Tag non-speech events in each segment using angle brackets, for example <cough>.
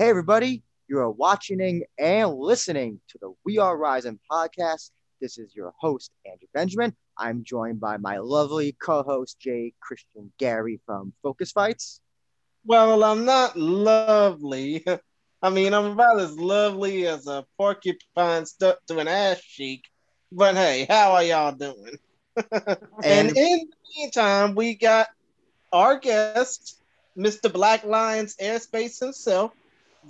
Hey, everybody, you are watching and listening to the We Are Rising podcast. This is your host, Andrew Benjamin. I'm joined by my lovely co host, Jay Christian Gary from Focus Fights. Well, I'm not lovely. <laughs> I mean, I'm about as lovely as a porcupine stuck to an ass cheek. But hey, how are y'all doing? <laughs> and, and in the meantime, we got our guest, Mr. Black Lions Airspace himself,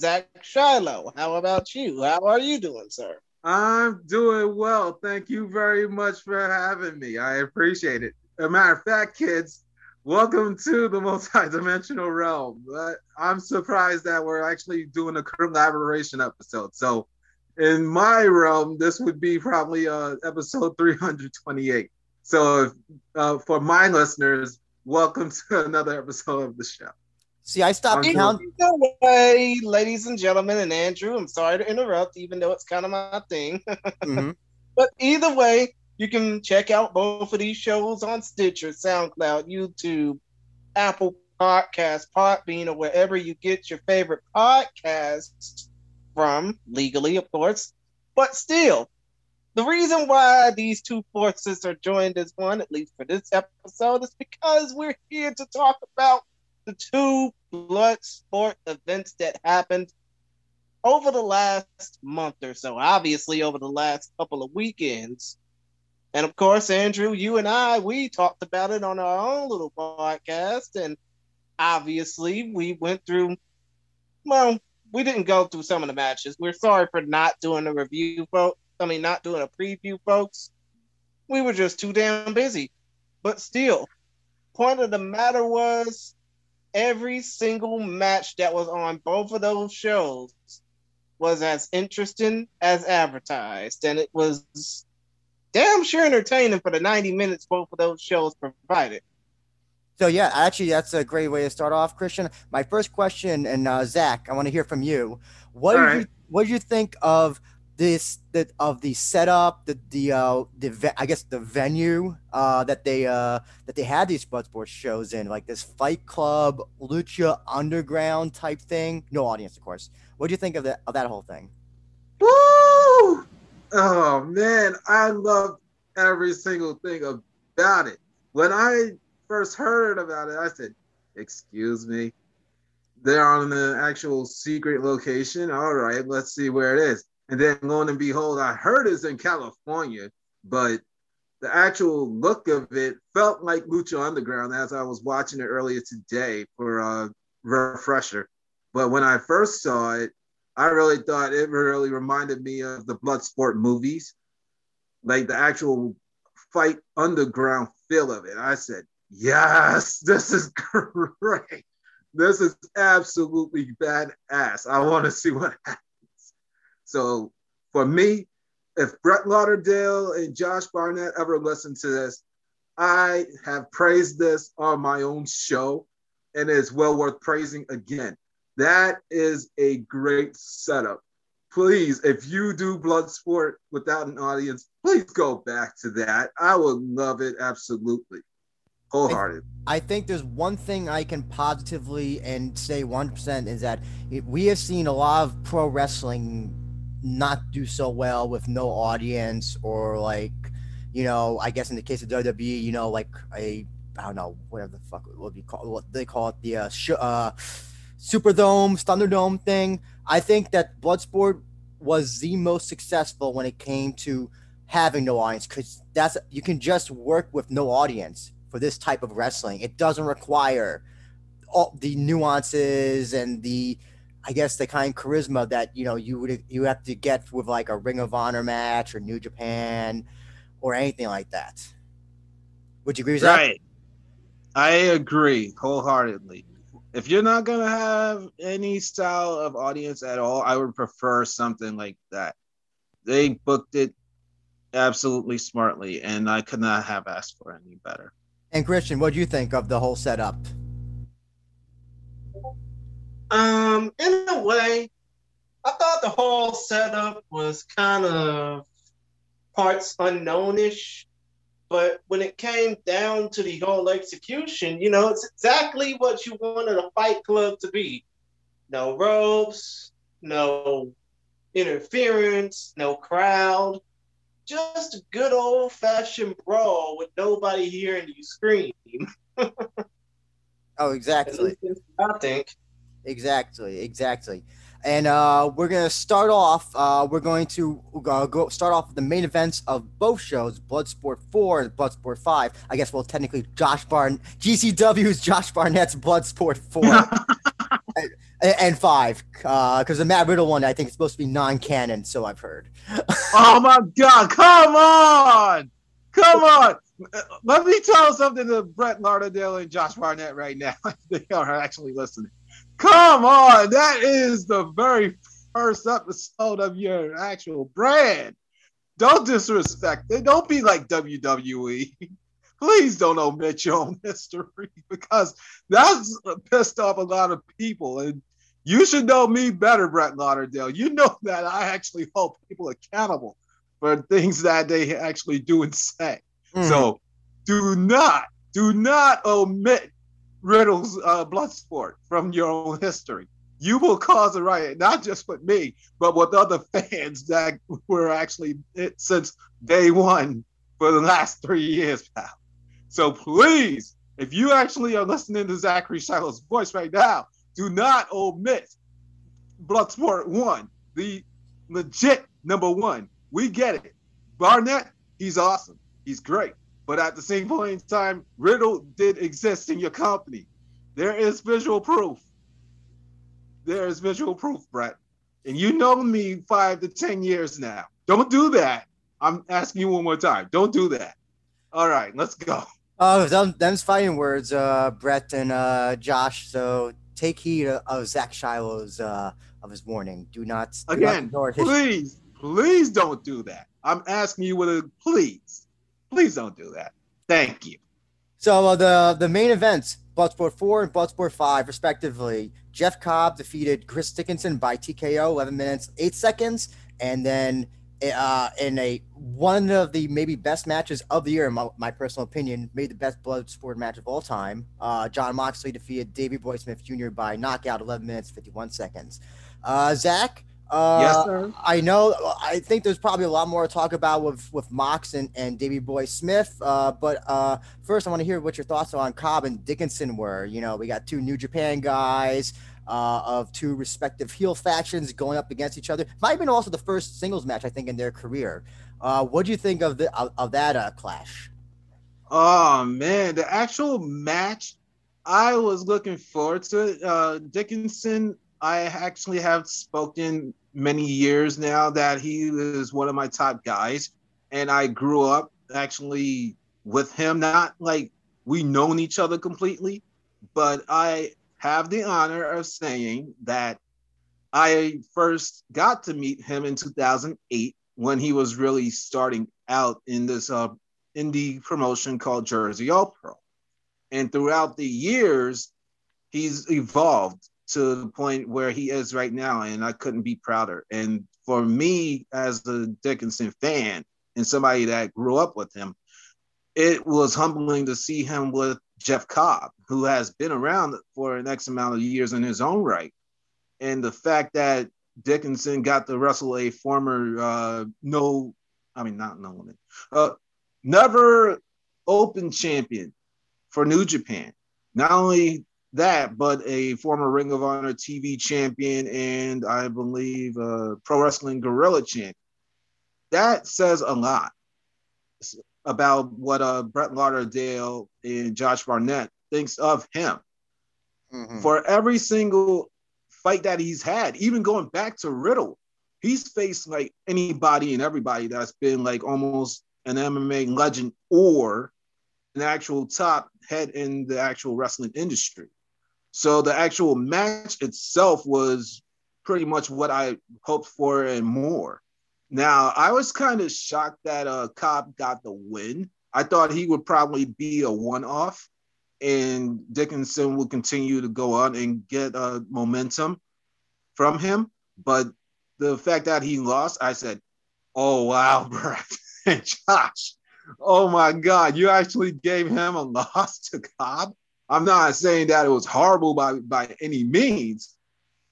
Zach Shiloh. How about you? How are you doing, sir? I'm doing well. Thank you very much for having me. I appreciate it. A matter of fact, kids, welcome to the multidimensional realm. I'm surprised that we're actually doing a collaboration episode. So, in my realm, this would be probably uh, episode 328. So, if, uh, for my listeners, welcome to <laughs> another episode of the show. See, I stopped counting. Way, ladies and gentlemen, and Andrew, I'm sorry to interrupt, even though it's kind of my thing. <laughs> mm-hmm. But either way, you can check out both of these shows on Stitcher, SoundCloud, YouTube, Apple Podcast, Podbean, or wherever you get your favorite podcasts from, legally, of course. But still, the reason why these two forces are joined as one, at least for this episode, is because we're here to talk about the two blood sport events that happened over the last month or so, obviously over the last couple of weekends. And of course, Andrew, you and I, we talked about it on our own little podcast. And obviously, we went through, well, we didn't go through some of the matches. We're sorry for not doing a review, folks. I mean, not doing a preview, folks. We were just too damn busy. But still, point of the matter was every single match that was on both of those shows was as interesting as advertised, and it was damn sure entertaining for the 90 minutes both of those shows provided. So yeah, actually, that's a great way to start off, Christian. My first question, and uh, Zach, I want to hear from you. What did right. you what did you think of this that of the setup, the the uh the I guess the venue uh that they uh that they had these blood sports shows in, like this Fight Club, Lucha Underground type thing. No audience, of course. What do you think of that of that whole thing? Woo! Oh man, I love every single thing about it. When I first heard about it, I said, "Excuse me." They're on the actual secret location. All right, let's see where it is and then lo and behold, I heard it's in California, but the actual look of it felt like Lucha Underground as I was watching it earlier today for a refresher. But when I first saw it, I really thought it really reminded me of the Bloodsport movies, like the actual fight underground feel of it. I said, yes, <laughs> this is great. This is absolutely badass. I want to see what happens. So for me, if Brett Lauderdale and Josh Barnett ever listen to this, I have praised this on my own show, and it's well worth praising again. That is a great setup. Please, if you do blood sport without an audience, please go back to that. I would love it absolutely. Wholehearted. I, I think there's one thing I can positively and say 1% is that we have seen a lot of pro wrestling not do so well with no audience or like you know i guess in the case of wwe you know like a i don't know whatever the fuck what do you call what they call it the uh, sh- uh superdome thunderdome thing i think that bloodsport was the most successful when it came to having no audience because that's you can just work with no audience for this type of wrestling. It doesn't require all the nuances and the I guess the kind of charisma that you know you would you have to get with like a Ring of Honor match or New Japan or anything like that. Would you agree with right. that? Right. I agree wholeheartedly. If you're not gonna have any style of audience at all, I would prefer something like that. They booked it absolutely smartly, and I could not have asked for any better. And Christian, what do you think of the whole setup? Um, in a way, I thought the whole setup was kind of parts unknownish, but when it came down to the whole execution, you know, it's exactly what you wanted a fight club to be. no ropes, no interference, no crowd. Just a good old fashioned brawl with nobody hearing you scream. <laughs> oh, exactly. I think. Exactly, exactly. And uh, we're gonna start off. Uh, we're going to uh, go start off with the main events of both shows: Bloodsport Four and Bloodsport Five. I guess well, technically, Josh Barn GCW's Josh Barnett's Bloodsport Four <laughs> and, and, Five, because uh, the Matt Riddle one I think is supposed to be non-canon, so I've heard. <laughs> oh my God! Come on, come on! Let me tell something to Brett Lauderdale and Josh Barnett right now. <laughs> they are actually listening. Come on, that is the very first episode of your actual brand. Don't disrespect it. Don't be like WWE. <laughs> Please don't omit your own history <laughs> because that's pissed off a lot of people. And you should know me better, Brett Lauderdale. You know <laughs> that I actually hold people accountable for things that they actually do and say. Mm. So do not, do not omit Riddle's uh, blood sport from your own history. You will cause a riot, not just with me, but with other <laughs> fans that were actually it since day one for the last three years, pal. So please, if you actually are listening to Zachary Shiloh's voice right now, do not omit Bloodsport 1, the legit number one. We get it. Barnett, he's awesome. He's great. But at the same point in time, Riddle did exist in your company. There is visual proof. There is visual proof, Brett. And you know me five to 10 years now. Don't do that. I'm asking you one more time. Don't do that. All right, let's go. Oh, them, them's fighting words, uh, Brett and uh, Josh. So take heed of Zach Shiloh's uh, of his warning. Do not do again. Not please, please don't do that. I'm asking you with a please. Please don't do that. Thank you. So uh, the the main events, Bloodsport 4 and Bloodsport 5, respectively. Jeff Cobb defeated Chris Dickinson by TKO, 11 minutes, 8 seconds. And then uh, in a one of the maybe best matches of the year, in my, my personal opinion, made the best Bloodsport match of all time. Uh, Jon Moxley defeated Davey Boy Smith Jr. by knockout, 11 minutes, 51 seconds. Uh, Zach, uh, yes, sir. I know. I think there's probably a lot more to talk about with with Mox and, and Davey Boy Smith. Uh, but uh, first, I want to hear what your thoughts on Cobb and Dickinson were. You know, we got two New Japan guys uh, of two respective heel factions going up against each other. Might have been also the first singles match I think in their career. Uh, what do you think of the of, of that uh, clash? Oh man, the actual match. I was looking forward to it. Uh, Dickinson I actually have spoken many years now that he is one of my top guys, and I grew up actually with him. Not like we known each other completely, but I have the honor of saying that I first got to meet him in 2008 when he was really starting out in this uh, indie promotion called Jersey All Pro. And throughout the years, he's evolved to the point where he is right now, and I couldn't be prouder. And for me, as a Dickinson fan and somebody that grew up with him, it was humbling to see him with Jeff Cobb, who has been around for an X amount of years in his own right. And the fact that Dickinson got to wrestle a former uh, no, I mean not no limit, uh, never open champion for New Japan. Not only that, but a former Ring of Honor TV champion and I believe a Pro Wrestling Guerrilla champion. That says a lot about what uh, Brett Lauderdale and Josh Barnett thinks of him. Mm-hmm. For every single fight that he's had, even going back to Riddle, he's faced like anybody and everybody that's been like almost an MMA legend or an actual top head in the actual wrestling industry. So the actual match itself was pretty much what I hoped for and more. Now I was kind of shocked that uh, Cobb got the win. I thought he would probably be a one-off, and Dickinson would continue to go on and get uh, momentum from him. But the fact that he lost, I said, "Oh wow, <laughs> and Josh, oh my God, you actually gave him a <laughs> loss to Cobb." I'm not saying that it was horrible by by any means.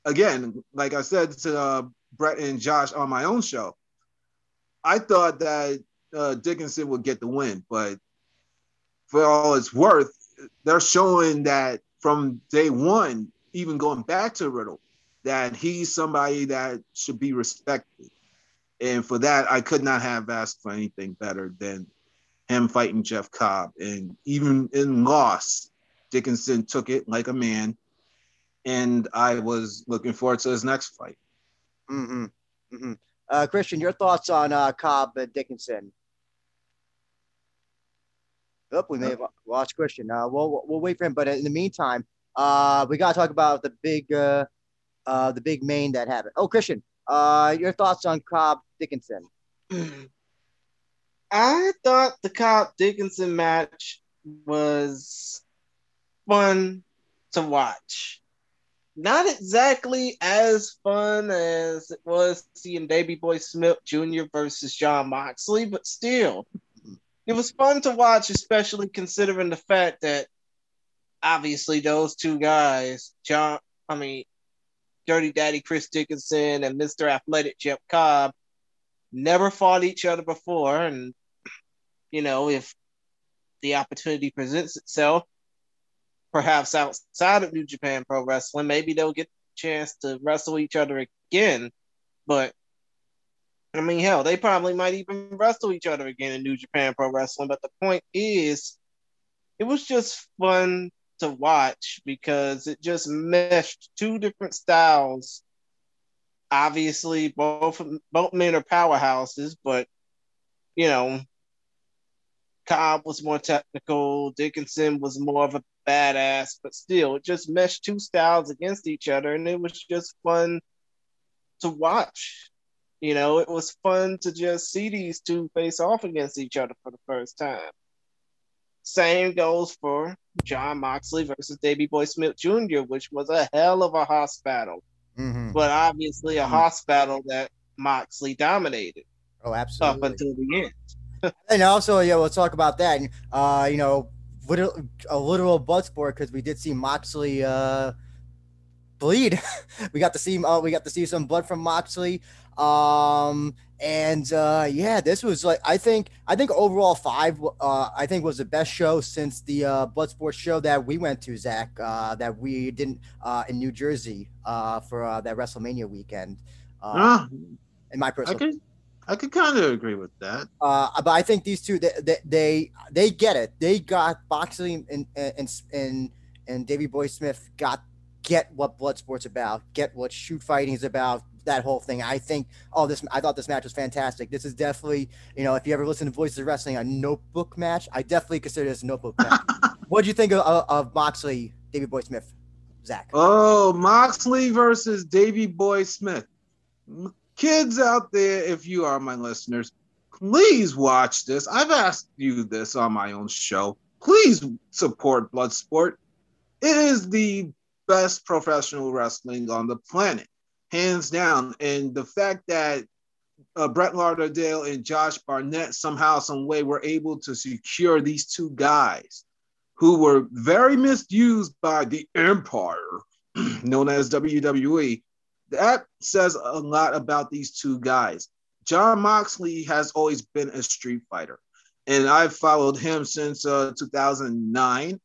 again, like I said to uh, Brett and Josh on my own show, I thought that uh, Dickinson would get the win, but for all it's worth, they're showing that from day one, even going back to Riddle, that he's somebody that should be respected. And for that, I could not have asked for anything better than him fighting Jeff Cobb. And even in loss, Dickinson took it like a man. And I was looking forward to his next fight. Mm-hmm. Mm-hmm. Uh, Christian, your thoughts on uh, Cobb and Dickinson? Oh, we may have lost Christian. Uh, we'll we'll wait for him. But in the meantime, uh, we gotta talk about the big uh, uh, the big main that happened. Oh, Christian, uh, your thoughts on Cobb Dickinson? I thought the Cobb Dickinson match was fun to watch. Not exactly as fun as it was seeing Davey Boy Smith Jr. versus Jon Moxley, but still, it was fun to watch, especially considering the fact that obviously those two guys, John, I mean, Dirty Daddy Chris Dickinson and Mr. Athletic Jeff Cobb, never fought each other before. And, you know, if the opportunity presents itself, perhaps outside of New Japan Pro Wrestling, maybe they'll get a chance to wrestle each other again. But I mean, hell, they probably might even wrestle each other again in New Japan Pro Wrestling. But the point is, it was just fun to watch because it just meshed two different styles. Obviously, both both men are powerhouses, but you know, Cobb was more technical. Dickinson was more of a badass, but still, it just meshed two styles against each other, and it was just fun to watch. You know, it was fun to just see these two face off against each other for the first time. Same goes for Jon Moxley versus Davey Boy Smith Jr., which was a hell of a hoss battle. Mm-hmm. But obviously a mm-hmm. hoss battle that Moxley dominated. Oh, absolutely. Up until the end. And also, yeah, we'll talk about that. Uh, you know, a literal blood sport because we did see Moxley uh, bleed. <laughs> we got to see uh, we got to see some blood from Moxley. Um, and uh, yeah, this was like I think I think overall five uh, I think was the best show since the uh, Bloodsport show that we went to, Zach. Uh, that we didn't uh, in New Jersey uh, for uh, that WrestleMania weekend. Uh, in my personal, I could I could kind of agree with that. Uh, but I think these two they they they, they get it. They got boxing and and and and Davey Boy Smith got get what Bloodsport's about, get what shoot fighting is about, that whole thing. I think, oh, this I thought this match was fantastic. This is definitely, you know, if you ever listen to Voices of Wrestling, a notebook match. I definitely consider this a notebook match. <laughs> what do you think of, of Moxley, Davey Boy Smith, Zach? Oh, Moxley versus Davey Boy Smith. Kids out there, if you are my listeners, please watch this. I've asked you this on my own show. Please support Bloodsport. It is the best professional wrestling on the planet hands down. And the fact that uh, Brett Lauderdale and Josh Barnett somehow, some way, were able to secure these two guys who were very misused by the Empire, <clears throat> known as WWE. That says a lot about these two guys. Jon Moxley has always been a street fighter, and I've followed him since uh, 2009.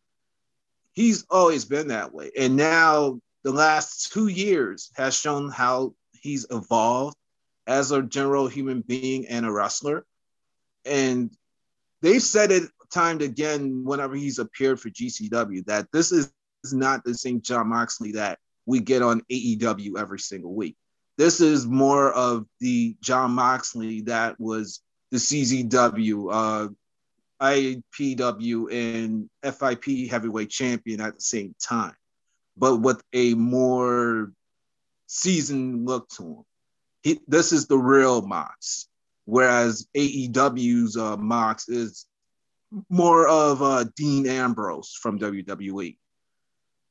He's always been that way, and now the last two years has shown how he's evolved as a general human being and a wrestler. And they've said it time and again whenever he's appeared for GCW that this is not the same Jon Moxley that we get on AEW every single week. This is more of the Jon Moxley that was the CZW, uh, IPW, and FIP heavyweight champion at the same time but with a more seasoned look to him. He, this is the real Mox, whereas AEW's uh, Mox is more of uh, Dean Ambrose from WWE.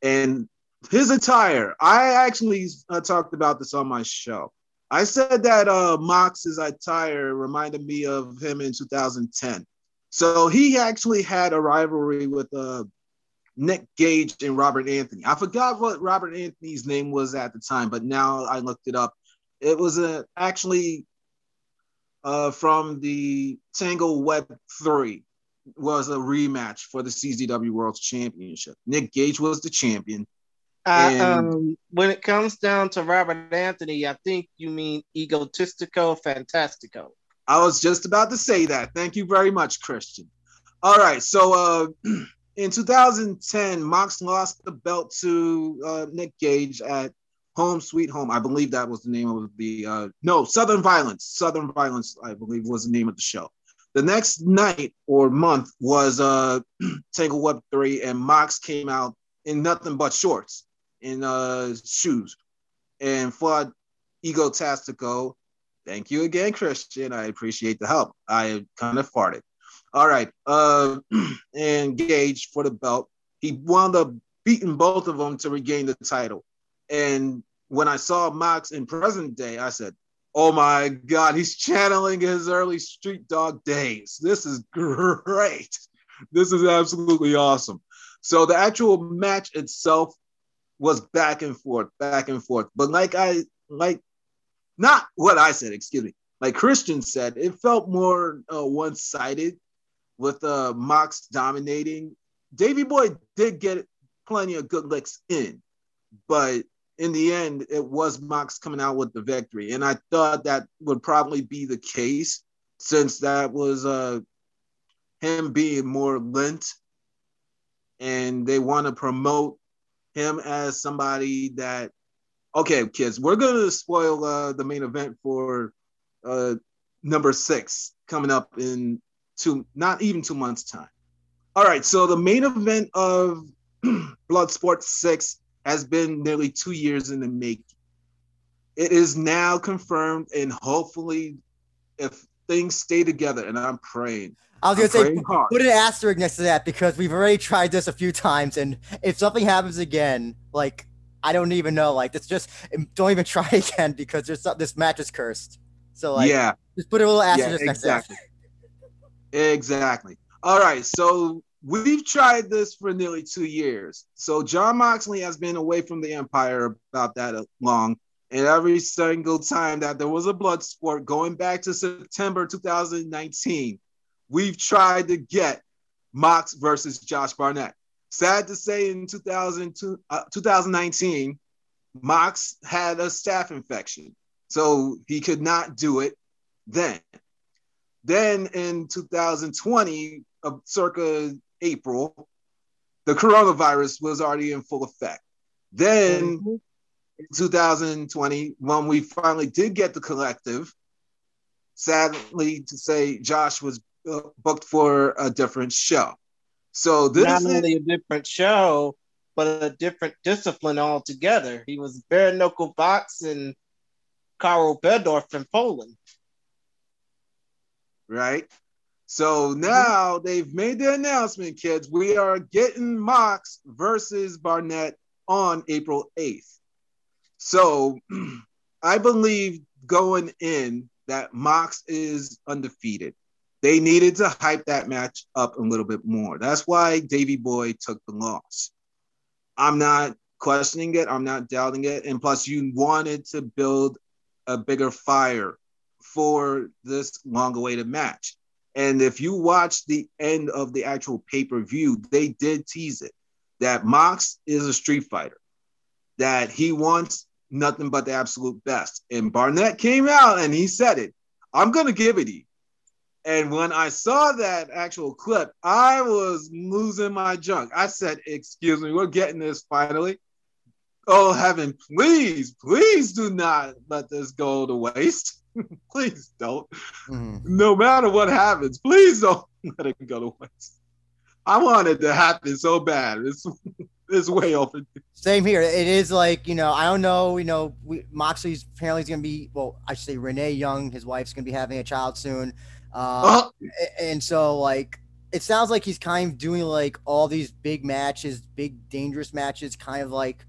And his attire, I actually uh, talked about this on my show. I said that uh, Mox's attire reminded me of him in 2010. So he actually had a rivalry with uh, Nick Gage and Robert Anthony. I forgot what Robert Anthony's name was at the time, but now I looked it up. It was a, actually uh, from the Tangled Web 3 was a rematch for the CZW World Championship. Nick Gage was the champion. Uh, um, when it comes down to Robert Anthony, I think you mean egotistico fantastico. I was just about to say that. Thank you very much, Christian. All right, so uh, <clears throat> in 2010, Mox lost the belt to uh, Nick Gage at Home Sweet Home. I believe that was the name of the uh, no Southern Violence. Southern Violence, I believe, was the name of the show. The next night or month was uh, <clears throat> Tangled Web 3, and Mox came out in nothing but shorts in uh, shoes and fought Egotastico. Thank you again, Christian. I appreciate the help. I kind of farted. All right. Uh, <clears throat> and Gage for the belt. He wound up beating both of them to regain the title. And when I saw Mox in present day, I said, Oh my God, he's channeling his early street dog days. This is great. This is absolutely awesome. So the actual match itself was back and forth, back and forth. But like I like not what I said, excuse me. Like Christian said, it felt more uh, one-sided with uh, Mox dominating. Davey Boy did get plenty of good licks in, but in the end, it was Mox coming out with the victory. And I thought that would probably be the case since that was uh, him being more lent and they want to promote him as somebody that okay kids we're going to spoil uh, the main event for uh, number six coming up in two not even two months time. All right so the main event of <clears throat> bloodsport 6 has been nearly two years in the making. It is now confirmed and hopefully if things stay together and i'm praying I was gonna say hard. put an asterisk next to that because we've already tried this a few times, and if something happens again, like I don't even know, like it's just um, don't even <laughs> try again because there's this match is cursed. So like, yeah, just put a little asterisk yeah, exactly. Exactly. All right, so we've tried this for nearly two years. So Jon Moxley has been away from the Empire about that long. And every single time that there was a blood sport going back to September 2019, we've tried to get Mox versus Josh Barnett. Sad to say, in 2002, uh, 2019, Mox had a staph infection, so he could not do it then. Then in 2020, uh, circa April, the coronavirus was already in full effect. Then mm-hmm. 2020, when we finally did get the collective, sadly to say, Josh was uh, booked for a different show. So this not only a different show, but a different discipline altogether. He was bare knuckle boxing Karl Bedorf in Poland. Right. So now they've made the announcement, kids. We are getting Mox versus Barnett on April 8th. So <clears throat> I believe going in that Mox is undefeated. They needed to hype that match up a little bit more. That's why Davey Boy took the loss. I'm not questioning it. I'm not doubting it. And plus, you wanted to build a bigger fire for this long awaited match. And if you watch the end of the actual pay per view, they did tease it that Mox is a street fighter, that he wants nothing but the absolute best. And Barnett came out and he said it. I'm going to give it to you. And when I saw that actual clip, I was losing my junk. I said, Excuse me, we're getting this finally. Oh, heaven, please, please do not let this go to waste. <laughs> please don't. Mm. No matter what happens, please don't <laughs> let it go to waste. I wanted to happen so bad. It's, <laughs> it's way over. Same here. It is like, you know, I don't know, you know, we, Moxley's apparently going to be, well, I should say Renee Young, his wife's going to be having a child soon. Uh, uh And so, like, it sounds like he's kind of doing like all these big matches, big dangerous matches, kind of like,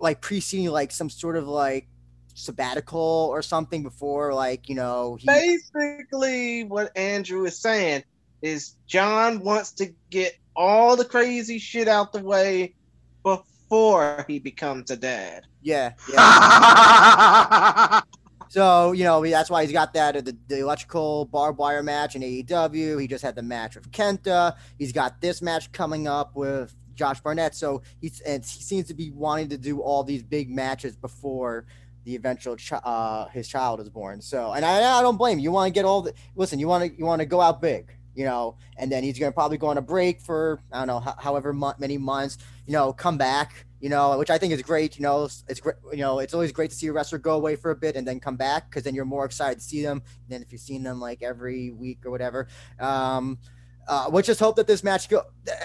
like preceding like some sort of like sabbatical or something before, like you know. He... Basically, what Andrew is saying, is Jon wants to get all the crazy shit out the way before he becomes a dad. Yeah. yeah. <laughs> so you know that's why he's got that uh, the, the electrical barbed wire match in AEW. He just had the match with Kenta. He's got this match coming up with Josh Barnett. So he's and he seems to be wanting to do all these big matches before the eventual ch- uh, his child is born. So and I, I don't blame you. You want to get all the listen. You want to you want to go out big you know, and then he's going to probably go on a break for I don't know however many months, you know, come back, you know, which I think is great. You know, it's great. You know, it's always great to see a wrestler go away for a bit and then come back because then you're more excited to see them than if you've seen them like every week or whatever. Um, uh, let's just hope that this match go.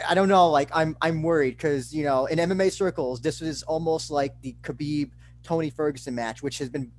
I don't know. Like I'm, I'm worried because you know, in MMA circles, this is almost like the Khabib Tony Ferguson match, which has been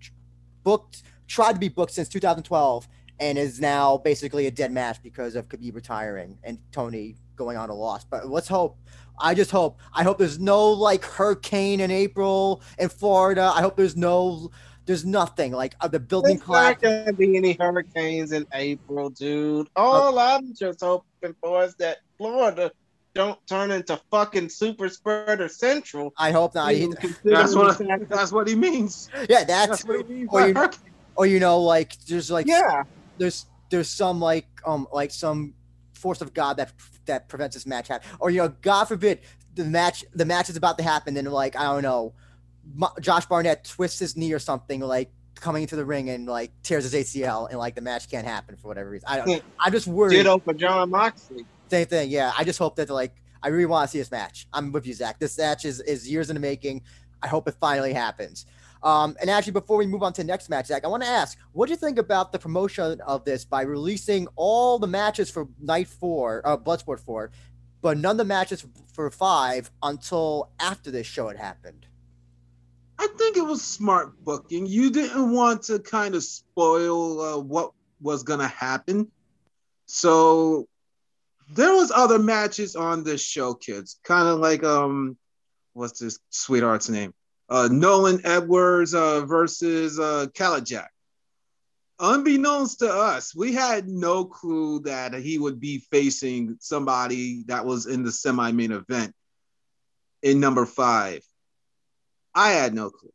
booked, tried to be booked since 2012, and is now basically a dead match because of Khabib retiring and Tony going on a loss. But let's hope. I just hope. I hope there's no like hurricane in April in Florida. I hope there's no. There's nothing like uh, the building There's not gonna be any hurricanes in April, dude. All okay. I'm just hoping for is that Florida don't turn into fucking super spreader central. I hope not. <laughs> that's what that's what he means. Yeah, that's, that's what he means. Or you, <laughs> or you know, like there's like yeah there's there's some like um like some force of God that that prevents this match happening, or you know, God forbid the match the match is about to happen, and like I don't know, Josh Barnett twists his knee or something, like coming into the ring and like tears his ACL, and like the match can't happen for whatever reason. I don't. I'm just worried. Ditto for Jon Moxley. Same thing. Yeah, I just hope that like I really want to see this match. I'm with you, Zach. This match is is years in the making. I hope it finally happens. Um, and actually, before we move on to the next match, Zach, I want to ask, what do you think about the promotion of this by releasing all the matches for night four, uh, Bloodsport four, but none of the matches for five until after this show had happened? I think it was smart booking. You didn't want to kind of spoil uh, what was going to happen. So there was other matches on this show, kids. Kind of like um, what's this sweetheart's name? Uh, Nolan Edwards uh, versus uh, Jack. Unbeknownst to us, we had no clue that he would be facing somebody that was in the semi main event in number five. I had no clue.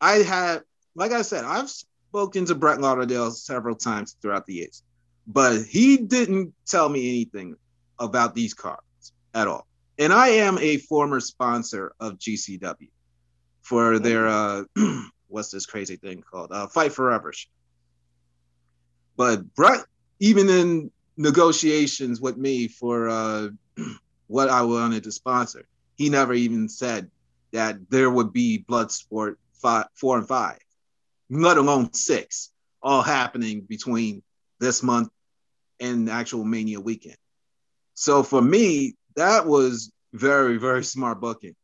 I had, like I said, I've spoken to Brett Lauderdale several times throughout the years, but he didn't tell me anything about these cards at all. And I am a former sponsor of GCW for their uh, <clears throat> what's this crazy thing called uh, Fight Forever. But Brett, even in negotiations with me for uh, <clears throat> what I wanted to sponsor, he never even said that there would be Bloodsport five, four and five, let alone six, all happening between this month and actual Mania weekend. So for me, that was very, very smart booking.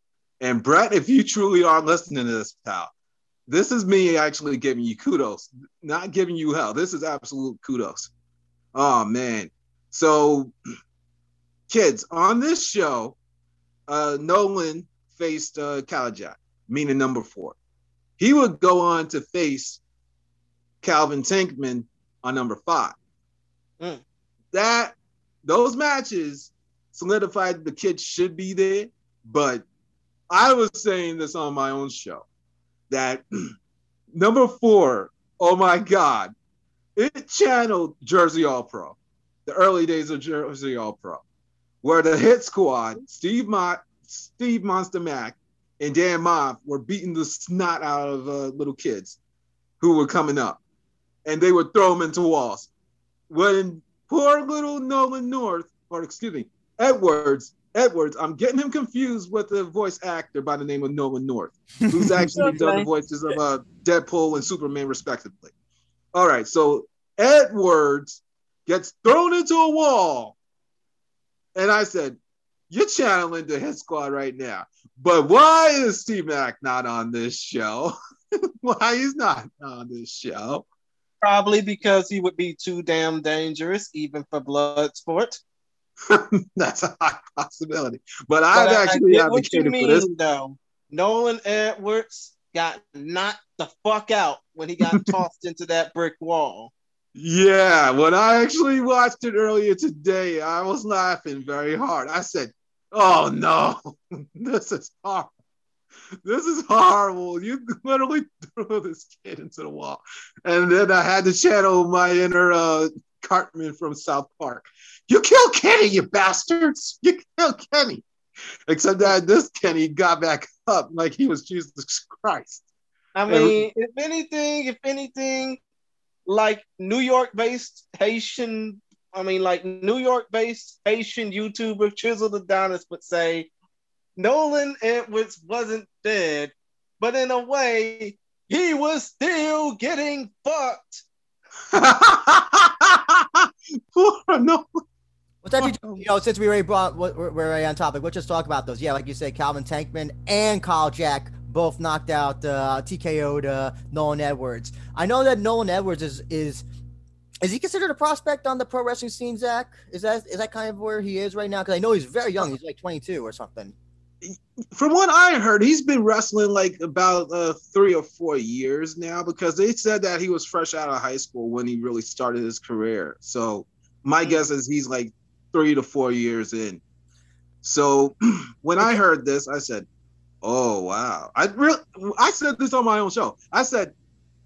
And Brett, if you truly are listening to this, pal, this is me actually giving you kudos, not giving you hell. This is absolute kudos. Oh man. So <clears throat> kids, on this show, uh, Nolan faced uh Kal Jak, meaning number four. He would go on to face Calvin Tankman on number five. Mm. That those matches solidified the kids should be there, but I was saying this on my own show that <clears throat> number four, oh my God, it channeled Jersey All Pro, the early days of Jersey All Pro, where the hit squad, Steve Mott, Steve Monster Mac, and Dan Maff were beating the snot out of uh, little kids who were coming up, and they would throw them into walls. When poor little Nolan North, or excuse me, Edwards Edwards. I'm getting him confused with the voice actor by the name of Nolan North, who's <laughs> actually okay. done the voices of uh, Deadpool and Superman, respectively. All right, so Edwards gets thrown into a wall, and I said, "You're channeling the hit squad right now." But why is T Mac not on this show? <laughs> why he's not on this show? Probably because he would be too damn dangerous, even for Bloodsport. <laughs> That's a high possibility. But, but I've actually advocated mean, for this. Though. Nolan Edwards got knocked the fuck out when he got <laughs> tossed into that brick wall. Yeah, when I actually watched it earlier today, I was laughing very hard. I said, "Oh no, <laughs> this is horrible. This is horrible. You literally threw this kid into the wall." And then I had to channel my inner uh, Cartman from South Park. You killed Kenny, you bastards! You killed Kenny. Except that this Kenny got back up like he was Jesus Christ. I mean, and, if anything, if anything, like New York based Haitian, I mean, like New York based Haitian YouTuber Chisel Adonis would say, Nolan Edwards wasn't dead, but in a way, he was still getting fucked. <laughs> Poor Nolan. What's that? You know, since we already brought, we're already on topic. Let's just talk about those. Yeah, like you said, Calvin Tankman and Kyle Jack both knocked out uh, TKO'd uh, Nolan Edwards. I know that Nolan Edwards is is is he considered a prospect on the pro wrestling scene, Zach? Is that is that kind of where he is right now? Because I know he's very young. He's like 22 or something. From what I heard, he's been wrestling like about uh, three or four years now because they said that he was fresh out of high school when he really started his career. So my hmm. guess is he's like three to four years in. So <clears throat> when I heard this, I said, Oh wow! I really I said this on my own show. I said,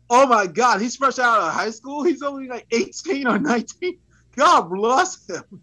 "Oh my God, he's fresh out of high school. He's only like 18 or 19. God bless him.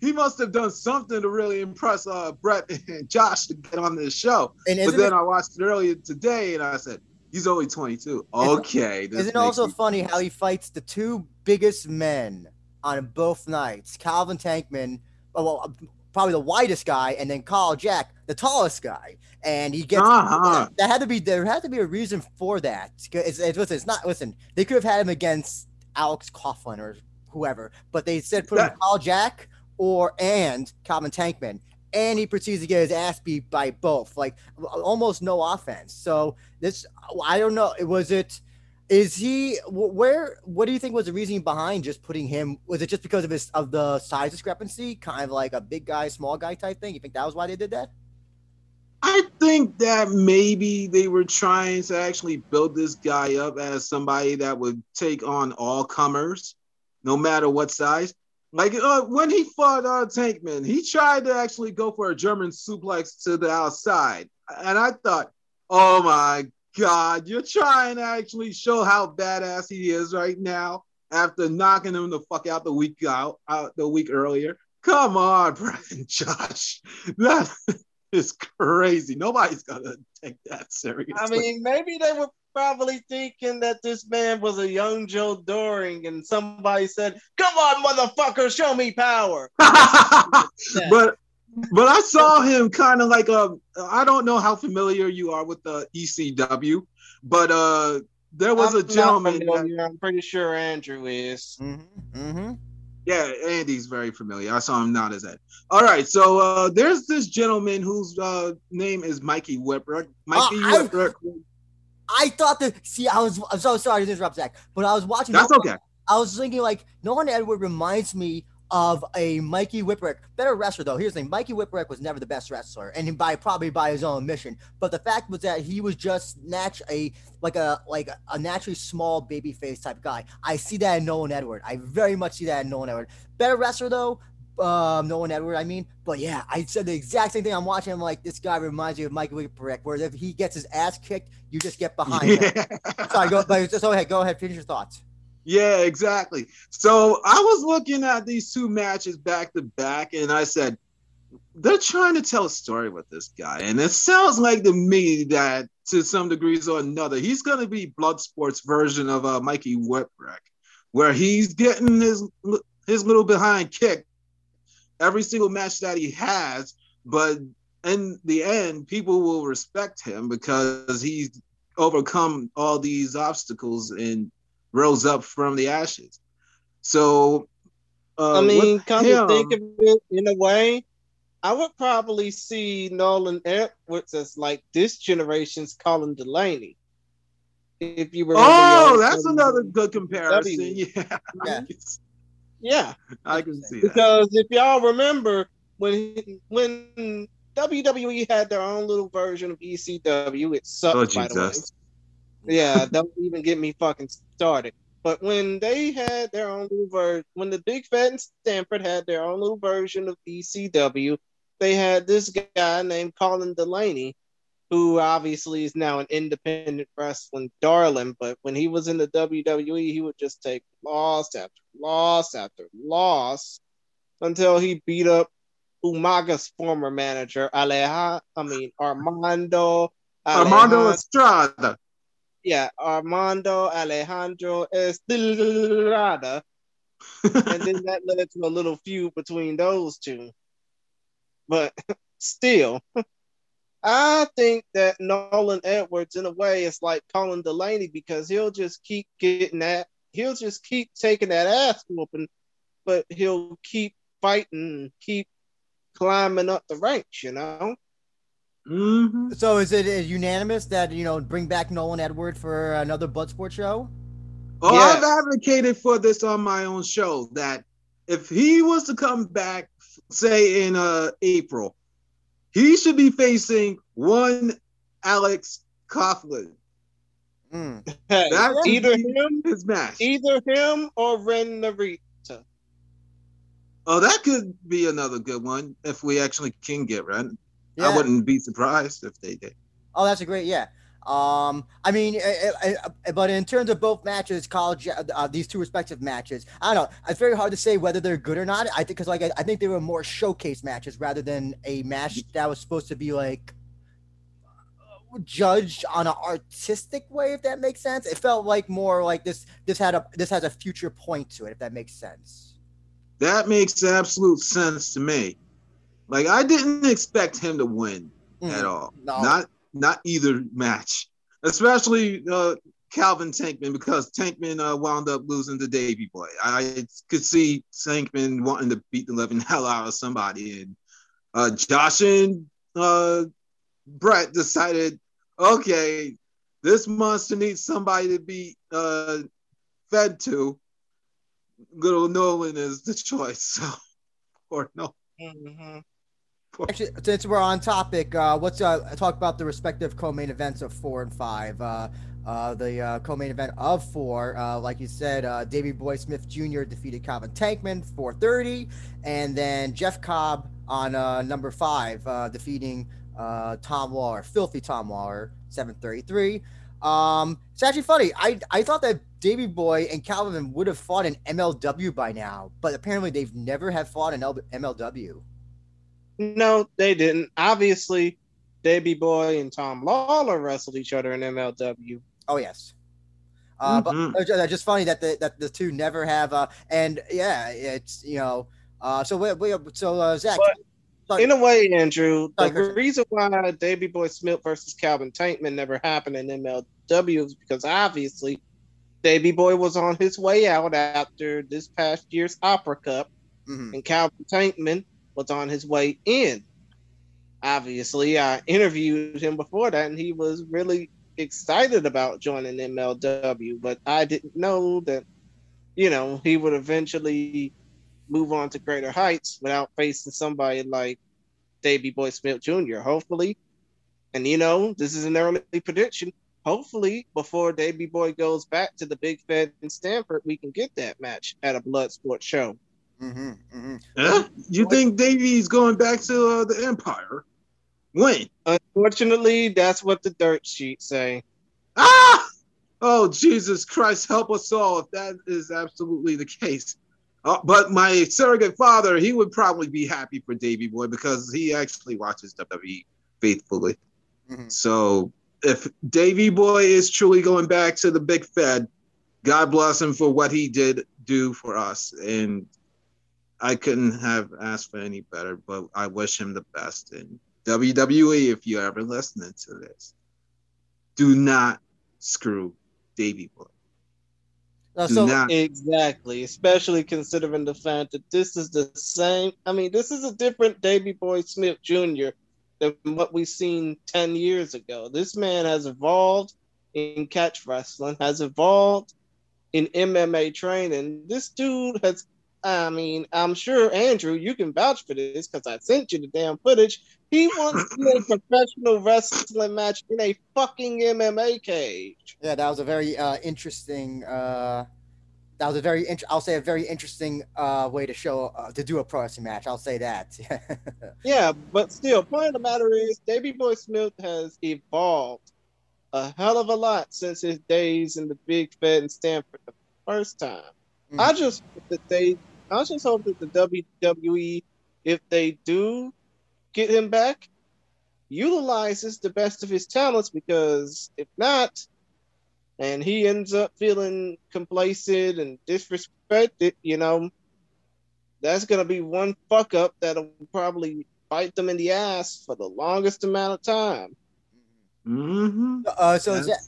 He must have done something to really impress uh, Brett <laughs> and Josh to get on this show." but then it, I watched it earlier today, and I said, "He's only 22. Okay." Isn't it also me- funny how he fights the two biggest men on both nights? Calvin Tankman, oh, well, probably the widest guy, and then Kyle Jack, the tallest guy and he gets uh-huh. that, that, had to be there had to be a reason for that. It's, it's, listen, it's not listen. They could have had him against Alex Coughlin or whoever, but they said put that, him Kyle Jack or and Calvin Tankman, and he proceeds to get his ass beat by both, like almost no offense. So this, I don't know. Was it? Is he where? What do you think was the reasoning behind just putting him? Was it just because of his of the size discrepancy, kind of like a big guy, small guy type thing? You think that was why they did that? I think that maybe they were trying to actually build this guy up as somebody that would take on all comers, no matter what size. Like uh, when he fought uh, Tankman, he tried to actually go for a German suplex to the outside, and I thought, oh my god, you're trying to actually show how badass he is right now after knocking him the fuck out the week out, out the week earlier. Come on, <laughs> Brian Josh. That <laughs> is crazy. Nobody's gonna take that seriously. I mean, maybe they were probably thinking that this man was a young Joe Doering, and somebody said, "Come on, motherfucker, show me power." <laughs> But but I saw him kind of like a. I don't know how familiar you are with the ECW, but uh, there was I'm a gentleman. That, I'm pretty sure Andrew is. Mm-hmm. Mm-hmm. Yeah, Andy's very familiar. I saw him nod his head. All right, so uh, there's this gentleman whose uh, name is Mikey Whipwreck. Mikey uh, Whipwreck. I, thought that. See, I was. I'm so sorry to interrupt, Zach, but I was watching. That's okay. I was thinking like Nolan Edward reminds me of a Mikey Whipwreck. Better wrestler though. Here's the thing: Mikey Whipwreck was never the best wrestler, and by probably by his own admission. But the fact was that he was just natu- a like a like a naturally small baby face type guy. I see that in Nolan Edward. I very much see that in Nolan Edward. Better wrestler though. Um, Nolan Edward, I mean, but yeah, I said the exact same thing. I'm watching him like this guy reminds me of Mikey Whipwreck, where if he gets his ass kicked, you just get behind yeah. him. Sorry, go, but just go ahead, go ahead, finish your thoughts. Yeah, exactly. So I was looking at these two matches back to back, and I said, they're trying to tell a story with this guy. And it sounds like to me that to some degrees or another, he's going to be Bloodsport's version of uh, Mikey Whipwreck, where he's getting his, his little behind kick every single match that he has. But in the end, people will respect him because he's overcome all these obstacles and rose up from the ashes. So, uh, I mean, come him, to think of it in a way, I would probably see Nolan Edwards as like this generation's Colin Delaney. If you were, oh, that's another good comparison. <laughs> Yeah, yeah. Yeah, I can see because if y'all remember when when WWE had their own little version of ECW, it sucked. Oh, by the way. Yeah, <laughs> don't even get me fucking started. But when they had their own little version, when the Big Fat and Stamford had their own little version of ECW, they had this guy named Colin Delaney, who obviously is now an independent wrestling darling. But when he was in the WWE, he would just take loss after loss after loss until he beat up Umaga's former manager, Aleja, I mean Armando. Armando Estrada. Yeah, Armando Alejandro Estrada. <laughs> and then that led to a little feud between those two. But <laughs> still, I think that Nolan Edwards, in a way, is like Colin Delaney because he'll just keep getting that. He'll just keep taking that ass whooping, but he'll keep fighting, keep climbing up the ranks, you know. Mm-hmm. So is it unanimous that you know bring back Nolan Edwards for another Bloodsport show? Oh, yes. I've advocated for this on my own show that if he was to come back, say in uh, April, he should be facing one Alex Coughlin. Mm. That's either him, his match, either him or Ren Narita. Oh, that could be another good one if we actually can get Ren. Yeah. I wouldn't be surprised if they did. Oh, that's a great yeah. Um, I mean, uh, uh, uh, but in terms of both matches, college, uh, these two respective matches, I don't know. It's very hard to say whether they're good or not. I think because like I, I, think they were more showcase matches rather than a match that was supposed to be like judged on an artistic way. If that makes sense, it felt like more like this. This had a this has a future point to it. If that makes sense. That makes absolute sense to me. Like I didn't expect him to win mm, at all. No. Not not either match, especially uh, Calvin Tankman because Tankman uh, wound up losing to Davey Boy. I could see Tankman wanting to beat the living <laughs> hell out of somebody, and uh, Josh and uh, Brett decided, okay, this monster needs somebody to be uh, fed to little Nolan is the <laughs> choice. So, <laughs> or no. Mm-hmm. Actually, since we're on topic, uh, let's uh, talk about the respective co-main events of four and five. Uh, uh, the uh, co-main event of four, uh, like you said, uh, Davey Boy Smith Jr. defeated Calvin Tankman 430, and then Jeff Cobb on uh, number five, uh, defeating uh, Tom Lawler, filthy Tom Lawler, 733. Um, it's actually funny. I I thought that Davey Boy and Calvin would have fought in MLW by now, but apparently they've never have fought in MLW. No, they didn't. Obviously, Davey Boy and Tom Lawler wrestled each other in MLW. Oh yes. Uh, mm-hmm. But uh, just funny that the that the two never have. Uh, and yeah, it's you know. Uh, so we, we so uh, Zach. But in a way, Andrew, the reason why Davey Boy Smith versus Calvin Tankman never happened in MLW is because obviously Davey Boy was on his way out after this past year's Opera Cup, mm-hmm. and Calvin Tankman was on his way in. Obviously, I interviewed him before that, and he was really excited about joining MLW, but I didn't know that, you know, he would eventually move on to greater heights without facing somebody like Davey Boy Smith Jr. Hopefully, and you know, this is an early prediction hopefully before Davey Boy goes back to the Big Fed in Stamford, we can get that match at a Bloodsport show. Mm-hmm, mm-hmm. Yeah? You think Davey's going back to uh, the Empire? When? Unfortunately, that's what the dirt sheets say. Ah! Oh, Jesus Christ, help us all if that is absolutely the case. Uh, but my surrogate father, he would probably be happy for Davey Boy because he actually watches WWE faithfully. Mm-hmm. So if Davey Boy is truly going back to the Big Fed, God bless him for what he did do for us. And I couldn't have asked for any better, but I wish him the best. And WWE, if you're ever listening to this, do not screw Davey Boy. Uh, so not. exactly, especially considering the fact that this is the same. I mean, this is a different Davey Boy Smith Jr than what we've seen 10 years ago. This man has evolved in catch wrestling, has evolved in MMA training. This dude has, I mean, I'm sure, Andrew, you can vouch for this because I sent you the damn footage. He wants a <laughs> professional wrestling match in a fucking MMA cage. Yeah, that was a very uh, interesting. Uh that was a very int- I'll say a very interesting uh, way to show uh, to do a pro wrestling match. I'll say that. <laughs> yeah, but still, point of the matter is, Davey Boy Smith has evolved a hell of a lot since his days in the Big Fed in Stamford the first time. Mm. I just that they, I just hope that the WWE, if they do get him back, utilizes the best of his talents because if not, and he ends up feeling complacent and disrespected, you know, that's to be one fuck up that'll probably bite them in the ass for the longest amount of time. Mm-hmm. Uh, so, Zach,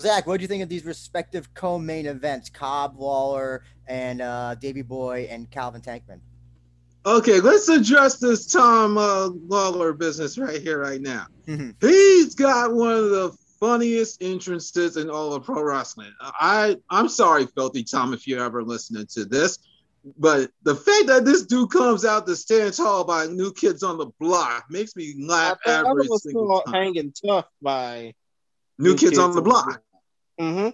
Zach, what do you think of these respective co-main events, Cobb, Lawler, and uh, Davey Boy and Calvin Tankman? Okay, let's address this Tom uh, Lawler business right here, right now. Mm-hmm. He's got one of the funniest entrances in all of pro wrestling. I I'm sorry, Filthy Tom, if you're ever listening to this, but the fact that this dude comes out to stand tall by New Kids on the Block makes me laugh I every single time. Hanging tough by New, New Kids, Kids, on the Block. Mm-hmm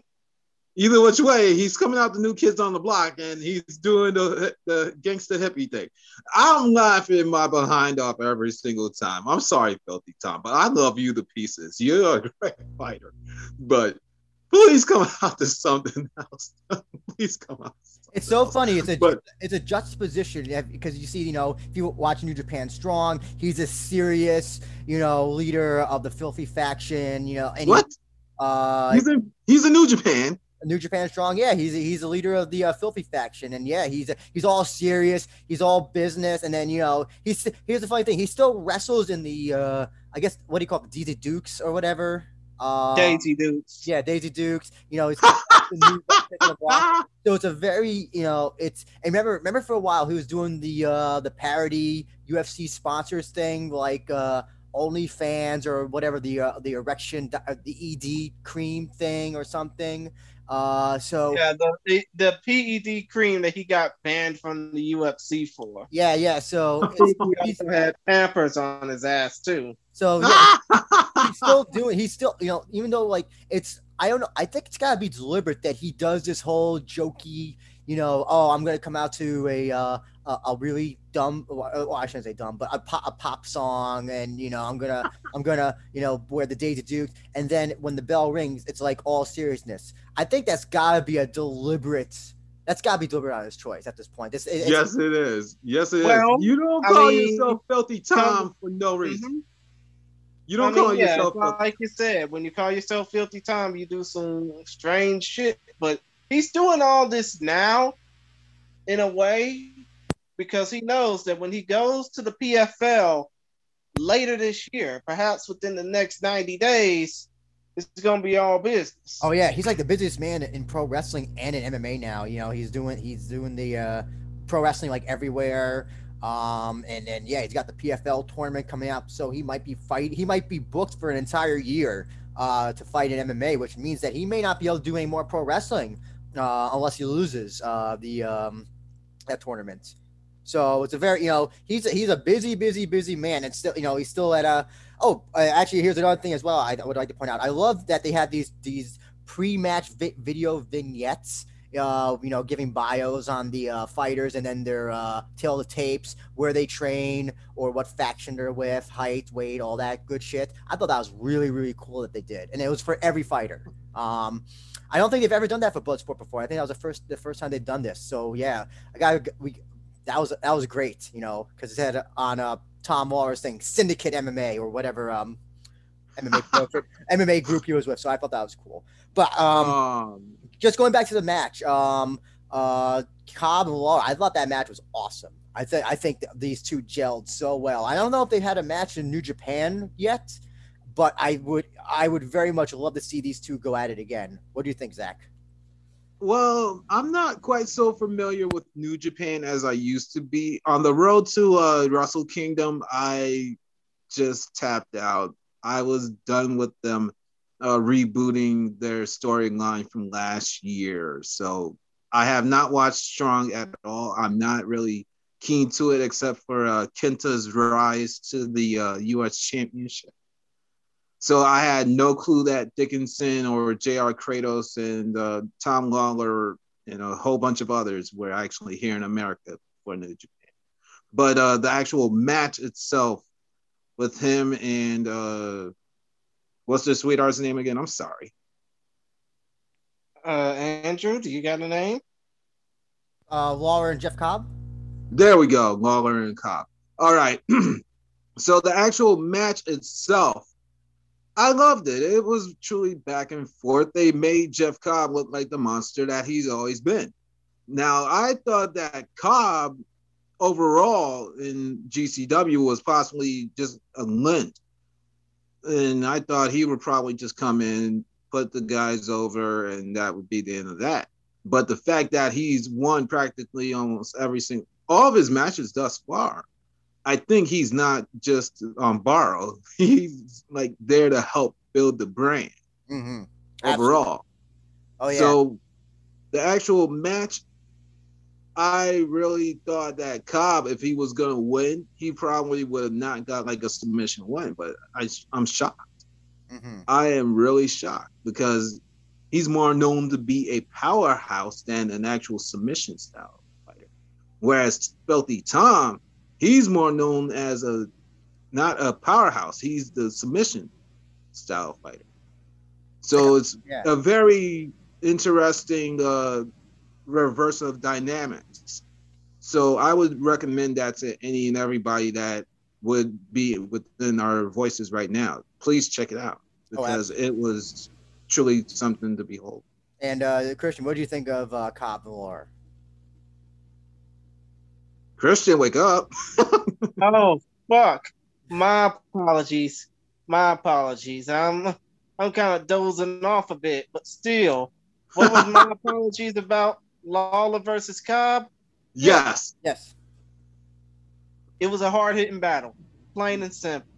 either which way, he's coming out the new kids on the block and he's doing the the gangster hippie thing. I'm laughing my behind off every single time. I'm sorry, Filthy Tom, but I love you to pieces. You're a great fighter, but please come <laughs> out to something else. please come out. It's so funny. It's a but, it's a juxtaposition because you see, you know, if you watch New Japan Strong, he's a serious, you know, leader of the filthy faction. You know, and what? He, uh, he's a he's a New Japan. New Japan Strong, yeah, he's a, he's a leader of the uh, Filthy faction, and yeah, he's a, he's all serious, he's all business, and then you know he's here's the funny thing, he still wrestles in the uh, I guess what do you call it, Daisy Dukes or whatever. Uh, Daisy Dukes. Yeah, Daisy Dukes. You know, it's <laughs> so it's a very you know it's. And remember, remember for a while he was doing the uh the parody UFC sponsors thing like uh OnlyFans or whatever the uh, the erection the ED cream thing or something. Uh, so yeah, the, the PED cream that he got banned from the UFC for. Yeah, yeah. So <laughs> he also had Pampers on his ass too. So <laughs> yeah, he's still doing. He's still, you know, even though like it's, I don't know. I think it's gotta be deliberate that he does this whole jokey, you know, oh, I'm gonna come out to a uh, a, a really dumb, well, I shouldn't say dumb, but a pop, a pop song, and you know, I'm gonna I'm gonna you know wear the Daisy Duke, and then when the bell rings, it's like all seriousness. I think that's gotta be a deliberate. That's gotta be deliberate on his choice at this point. This, it, yes, it is. Yes, it well, is. You don't call I mean, yourself Filthy Tom for no reason. Mm-hmm. You don't I mean, call yeah, yourself like you said. When you call yourself Filthy Tom, you do some strange shit. But he's doing all this now, in a way, because he knows that when he goes to the PFL later this year, perhaps within the next 90 days, it's going to be all business. Oh yeah, he's like the busiest man in pro wrestling and in MMA now. You know, he's doing he's doing the uh, pro wrestling like everywhere. Um, and then yeah, he's got the PFL tournament coming up, so he might be fight. He might be booked for an entire year uh, to fight in MMA, which means that he may not be able to do any more pro wrestling uh, unless he loses uh, the um, that tournament. So it's a very, you know, he's a, he's a busy, busy, busy man, and still, you know, he's still at a. Oh, uh, actually, here's another thing as well. I would like to point out. I love that they have these these pre-match vi- video vignettes. Uh, you know, giving bios on the uh, fighters and then their uh, tail the tapes, where they train or what faction they're with, height, weight, all that good shit. I thought that was really, really cool that they did, and it was for every fighter. Um, I don't think they've ever done that for Bloodsport before. I think that was the first the first time they've done this. So yeah, I got we that was that was great, you know, because it said on uh, Tom Lawler's thing, Syndicate MMA or whatever um, MMA <laughs> group, MMA group he was with. So I thought that was cool. But um, um, just going back to the match, um, uh, Cobb and Lawler, I thought that match was awesome. I think I think these two gelled so well. I don't know if they had a match in New Japan yet, but I would I would very much love to see these two go at it again. What do you think, Zach? Well, I'm not quite so familiar with New Japan as I used to be. On the road to uh, Wrestle Kingdom, I just tapped out. I was done with them uh, rebooting their storyline from last year. So I have not watched Strong at all. I'm not really keen to it, except for uh, Kenta's rise to the uh, U.S. Championship. So I had no clue that Dickinson or J.R. Kratos and uh, Tom Lawler and a whole bunch of others were actually here in America for New Japan. But uh, the actual match itself with him and uh, what's the sweetheart's name again? I'm sorry. Uh, Andrew, do you got a name? Uh, Lawler and Jeff Cobb. There we go, Lawler and Cobb. All right. <clears throat> so the actual match itself, I loved it. It was truly back and forth. They made Jeff Cobb look like the monster that he's always been. Now, I thought that Cobb overall in GCW was possibly just a lint. And I thought he would probably just come in, put the guys over, and that would be the end of that. But the fact that he's won practically almost every single all of his matches thus far, I think he's not just on borrow. <laughs> He's like there to help build the brand mm-hmm. overall. Oh yeah. So the actual match I really thought that Cobb, if he was gonna win, he probably would have not got like a submission win. But I, I'm shocked. Mm-hmm. I am really shocked because he's more known to be a powerhouse than an actual submission style fighter. Whereas Filthy Tom, he's more known as a not a powerhouse. He's the submission style fighter. So it's yeah. a very interesting uh, reverse of dynamics. So I would recommend that to any and everybody that would be within our voices right now. Please check it out oh, because oh, it was truly something to behold. And uh, Christian, what do you think of uh, Cobb Lawler? Christian, wake up! <laughs> oh fuck! My apologies. My apologies. I'm I'm kind of dozing off a bit, but still, what was my <laughs> apologies about? Lawler versus Cobb? Yes. Yes. It was a hard hitting battle, plain and simple.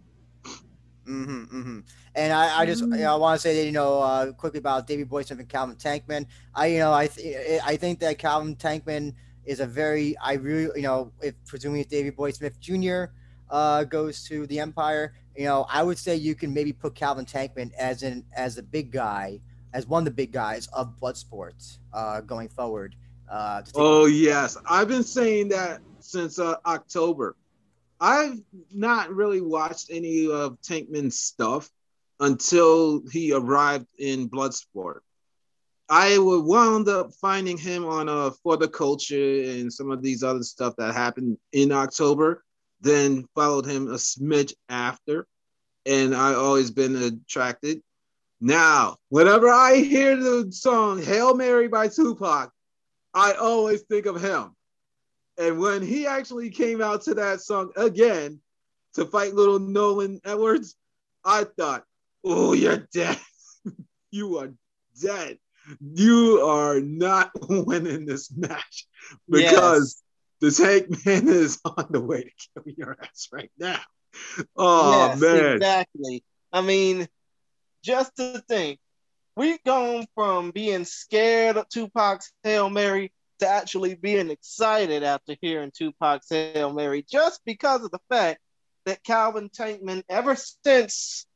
Mm-hmm, mm-hmm. And I, I just you know, I want to say that you know uh, quickly about Davey Boy Smith and Calvin Tankman. I you know I th- I think that Calvin Tankman is a very I really you know if presuming if Davey Boy Smith Jr. Uh, goes to the Empire, you know I would say you can maybe put Calvin Tankman as an as a big guy as one of the big guys of Bloodsport uh, going forward. Uh, oh yes, I've been saying that since uh, October. I've not really watched any of Tankman's stuff until he arrived in Bloodsport. I wound up finding him on uh, For the Culture and some of these other stuff that happened in October. Then followed him a smidge after, and I always been attracted. Now, whenever I hear the song "Hail Mary" by Tupac, I always think of him. And when he actually came out to that song again to fight little Nolan Edwards, I thought, oh, you're dead. <laughs> you are dead. You are not <laughs> winning this match because yes. the tank man <laughs> is on the way to kill your ass right now. Oh yes, man. Exactly. I mean, just to think, we've gone from being scared of Tupac's Hail Mary to actually being excited after hearing Tupac's Hail Mary just because of the fact that Calvin Tankman, ever since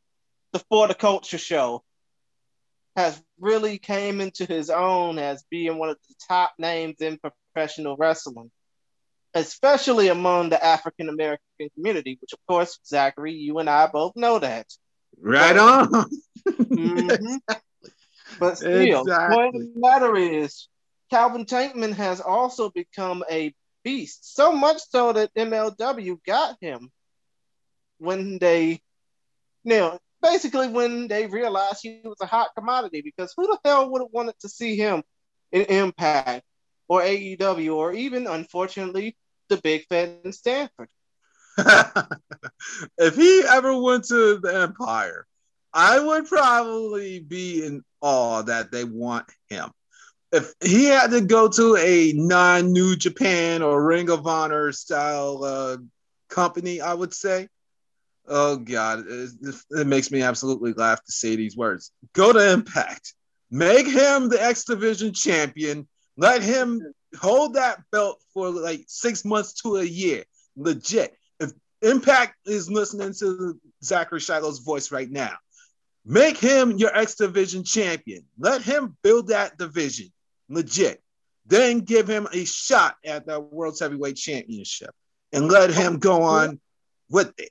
the For the Culture show, has really came into his own as being one of the top names in professional wrestling, especially among the African American community, which of course, Zachary, you and I both know that. Right on. mm-hmm. <laughs> But still, exactly. point of the matter is, Calvin Tankman has also become a beast. So much so that MLW got him when they, you know, basically when they realized he was a hot commodity. Because who the hell would have wanted to see him in Impact or AEW or even, unfortunately, the Big Fat in Stamford? <laughs> if he ever went to the Empire, I would probably be in awe that they want him if he had to go to a non-New Japan or Ring of Honor style uh, company, I would say, oh god, it, it, makes me absolutely laugh to say these words. Go to Impact, make him the X Division champion, let him hold that belt for like six months to a year, legit. If Impact is listening to Zachary Shiloh's voice right now, make him your X Division champion. Let him build that division legit. then give him a shot at the World Heavyweight Championship and let him go on with it.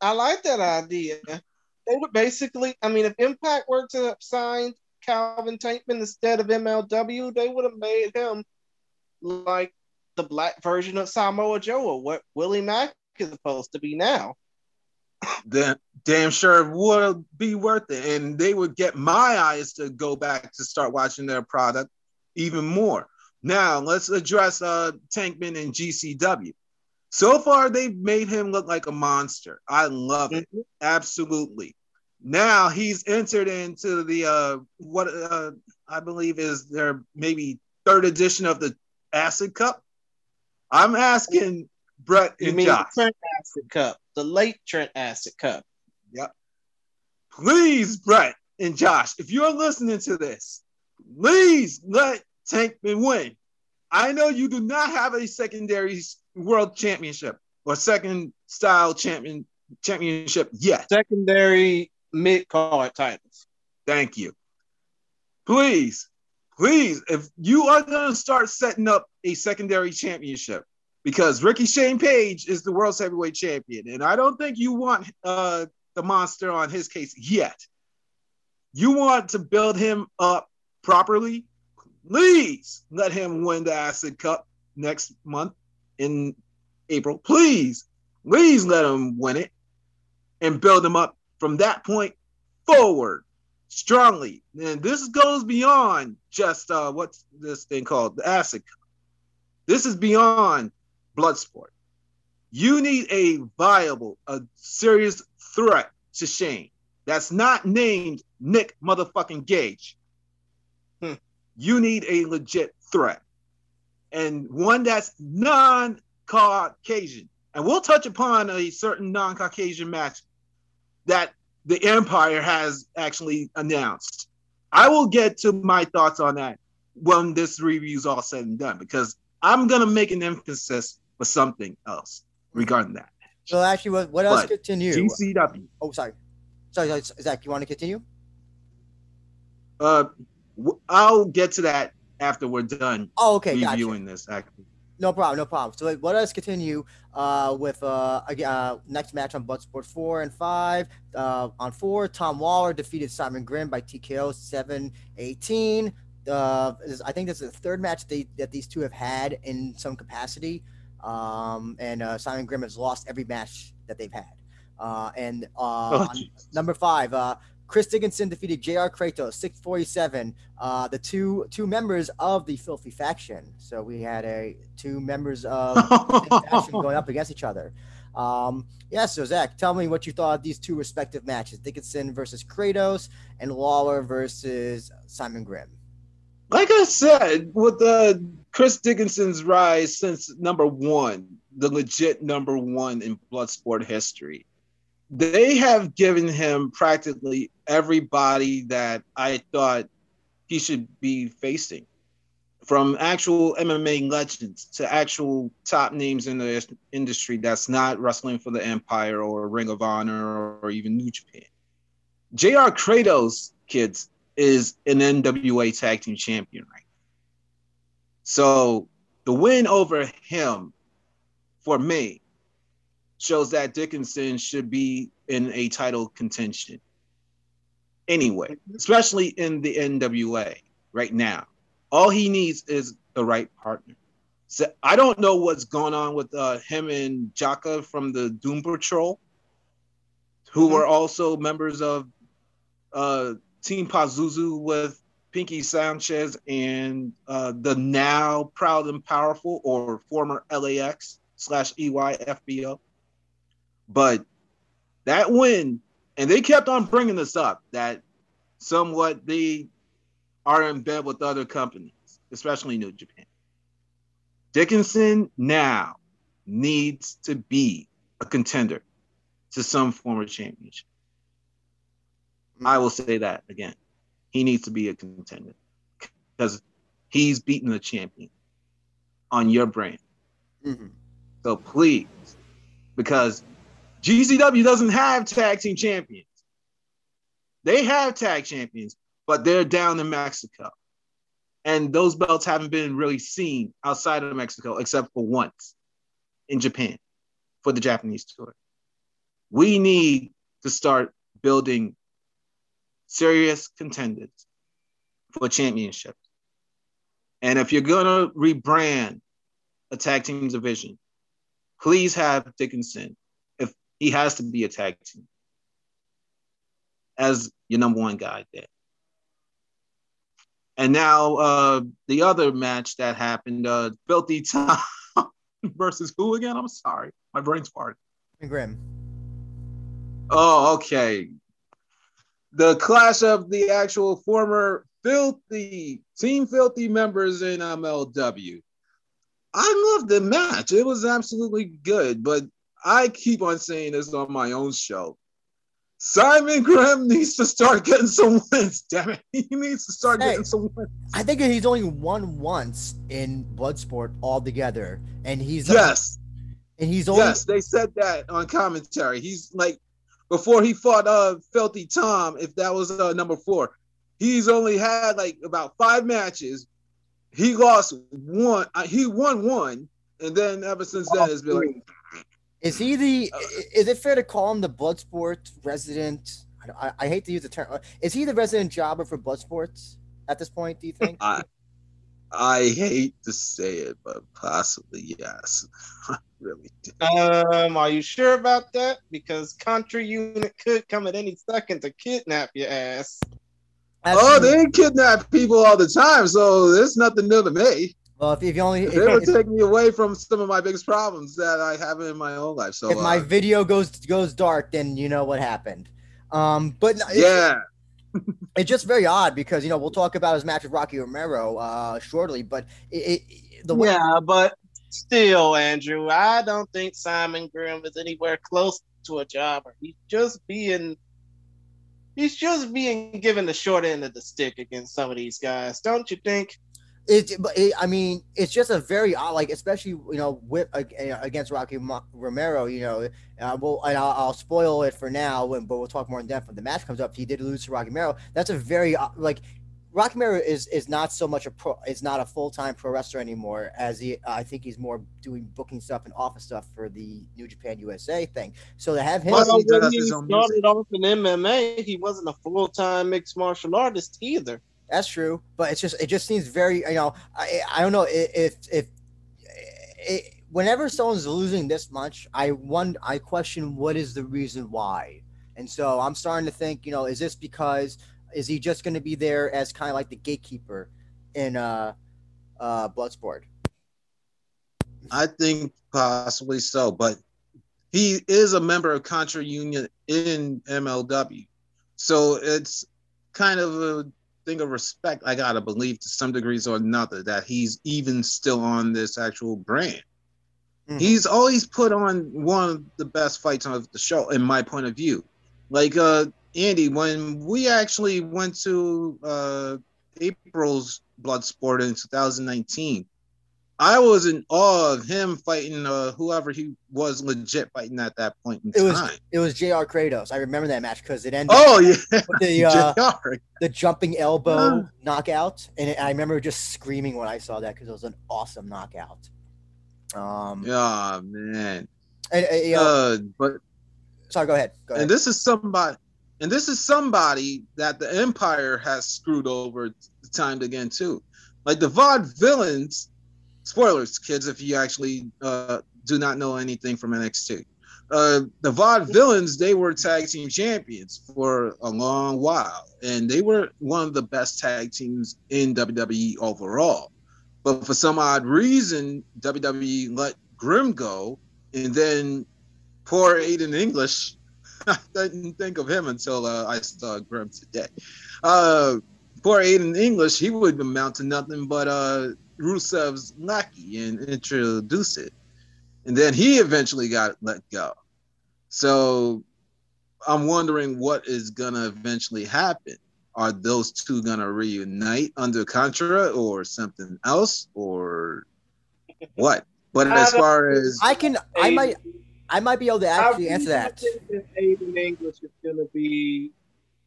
I like that idea. They would basically, I mean, if Impact were to sign Calvin Tankman instead of MLW, they would have made him like the black version of Samoa Joe or what Willie Mack is supposed to be now. Then damn sure would be worth it. And they would get my eyes to go back to start watching their product even more. Now let's address uh Tankman and GCW. So far, they've made him look like a monster. I love it. Mm-hmm. Absolutely. Now he's entered into the uh what uh I believe is their maybe third edition of the Acid Cup. I'm asking Brett you mean Josh. Trent Acid Cup, the late Trent Acid Cup. Yep. Please, Brett and Josh, if you're listening to this, please let Tankman win. I know you do not have a secondary world championship or second style champion championship yet. Secondary mid card titles. Thank you. Please, please, if you are going to start setting up a secondary championship, because Ricky Shane Page is the world heavyweight champion, and I don't think you want uh, the monster on his case yet. You want to build him up properly. Please let him win the Acid Cup next month in April. Please, please let him win it and build him up from that point forward strongly. And this goes beyond just uh, what's this thing called the acid. This is beyond blood sport. You need a viable, a serious threat to Shane that's not named Nick motherfucking Gage. Hmm. You need a legit threat and one that's non-Caucasian. And we'll touch upon a certain non-Caucasian match that the Empire has actually announced. I will get to my thoughts on that when this review is all said and done because I'm gonna make an emphasis for something else regarding that. So actually, what, what else but continue? GCW. Oh, sorry. Sorry, Zach. You want to continue? Uh, I'll get to that after we're done. Oh, okay. Reviewing gotcha. this, actually. No problem, no problem. So let us continue uh, with uh, uh, next match on Bloodsport 4 and 5. Uh, on 4, Tom Lawler defeated Simon Grimm by TKO 7 18. Uh, I think this is the third match they, that these two have had in some capacity. Um, and uh, Simon Grimm has lost every match that they've had. Uh, and uh, oh, number five, uh, Chris Dickinson defeated J.R. Kratos 647. Uh, the two two members of the Filthy faction. So we had a two members of the faction going up against each other. Um, yeah, so Zach, tell me what you thought of these two respective matches: Dickinson versus Kratos and Lawler versus Simon Grimm. Like I said, with the Chris Dickinson's rise since number one, the legit number one in Bloodsport history, they have given him practically everybody that I thought he should be facing, from actual MMA legends to actual top names in the industry that's not wrestling for the Empire or Ring of Honor or even New Japan. JR Kratos, kids, is an NWA Tag Team Champion right So the win over him, for me, shows that Dickinson should be in a title contention anyway, especially in the NWA right now. All he needs is the right partner. So I don't know what's going on with uh, him and Jaka from the Doom Patrol, who mm-hmm. were also members of uh, Team Pazuzu with Pinky Sanchez and uh, the now Proud and Powerful or former LAX slash EYFBO. But that win, and they kept on bringing this up that somewhat they are in bed with other companies, especially New Japan. Dickinson now needs to be a contender to some form of championship. I will say that again. He needs to be a contender because he's beaten the champion on your brand. Mm-hmm. So please, because GCW doesn't have tag team champions. They have tag champions, but they're down in Mexico. and those belts haven't been really seen outside of Mexico except for once in Japan for the Japanese tour. We need to start building serious contenders for championships. And if you're gonna rebrand a tag team division, please have Dickinson, he has to be a tag team, as your number one guy there. And now uh, the other match that happened, uh, Filthy <laughs> Tom versus who again? I'm sorry, my brain's farting. Grimm. Oh, okay. The clash of the actual former filthy team filthy members in MLW. I loved the match. It was absolutely good, but I keep on saying this on my own show. Simon Graham needs to start getting some wins. Damn it, <laughs> he needs to start hey, getting some wins. I think he's only won once in Bloodsport altogether, and he's yes, and he's only yes. They said that on commentary. He's like before he fought uh Filthy Tom. If that was uh, number four, he's only had like about five matches. He lost one. Uh, he won one, and then ever since then, it's been like is he the? Is it fair to call him the Bloodsport resident? I, I, hate to use the term. Is he the resident jobber for Bloodsports at this point? Do you think? I, I hate to say it, but possibly yes. <laughs> I really do. Um, are you sure about that? Because Contra Unit could come at any second to kidnap your ass. That's oh, true. they kidnap people all the time, so there's nothing new to me. Well, if, if you only if, they would take me away from some of my biggest problems that I have in my own life. So if uh, my video goes goes dark, then you know what happened. Um, but yeah, <laughs> it's just very odd because you know we'll talk about his match with Rocky Romero uh, shortly, but it, it, the way- yeah, but still, Andrew, I don't think Simon Grimm is anywhere close to a jobber. He's just being he's just being given the short end of the stick against some of these guys, don't you think? It, it, I mean, it's just a very odd, like, especially you know, with against Rocky Romero. You know, uh, well, and I'll, I'll, spoil it for now, but we'll talk more in depth when the match comes up. He did lose to Rocky Romero. That's a very like Rocky Romero is is not so much a pro. Is not a full time pro wrestler anymore. As he, uh, I think he's more doing booking stuff and office stuff for the New Japan USA thing. So to have him, well, when he started off in MMA, he wasn't a full time mixed martial artist either. That's true, but it's just it just seems very you know I I don't know if if, if whenever someone's losing this much, I one I question what is the reason why, and so I'm starting to think you know is this because is he just going to be there as kind of like the gatekeeper in uh uh Bloodsport? I think possibly so, but he is a member of Contra Unit in MLW, so it's kind of a thing of respect I gotta believe to some degrees or another that he's even still on this actual brand. Mm-hmm. He's always put on one of the best fights of the show, in my point of view. Like uh Andy, when we actually went to uh April's Bloodsport in 2019, I was in awe of him fighting uh, whoever he was legit fighting at that point in it time. Was, it was J.R. Kratos. I remember that match because it ended. Oh yeah, the <laughs> uh, the jumping elbow knockout, and it, I remember just screaming when I saw that because it was an awesome knockout. Um, oh man, and, uh, you know, uh, but sorry, go ahead. Go ahead. And this is somebody, and this is somebody that the Empire has screwed over time again too. Like the Vaudevillains spoilers, kids, if you actually uh, do not know anything from NXT. Uh, the Vaudevillains, they were tag team champions for a long while, and they were one of the best tag teams in WWE overall. But for some odd reason, WWE let Grimm go, and then poor Aiden English. <laughs> I didn't think of him until uh, I saw Grimm today. Uh, poor Aiden English, he would amount to nothing but uh, Rusev's lackey and introduce it. And then he eventually got let go. So I'm wondering what is gonna eventually happen. Are those two gonna reunite under Contra or something else or what? But as far as I can, I might, I might be able to actually answer that. Aiden English is gonna be,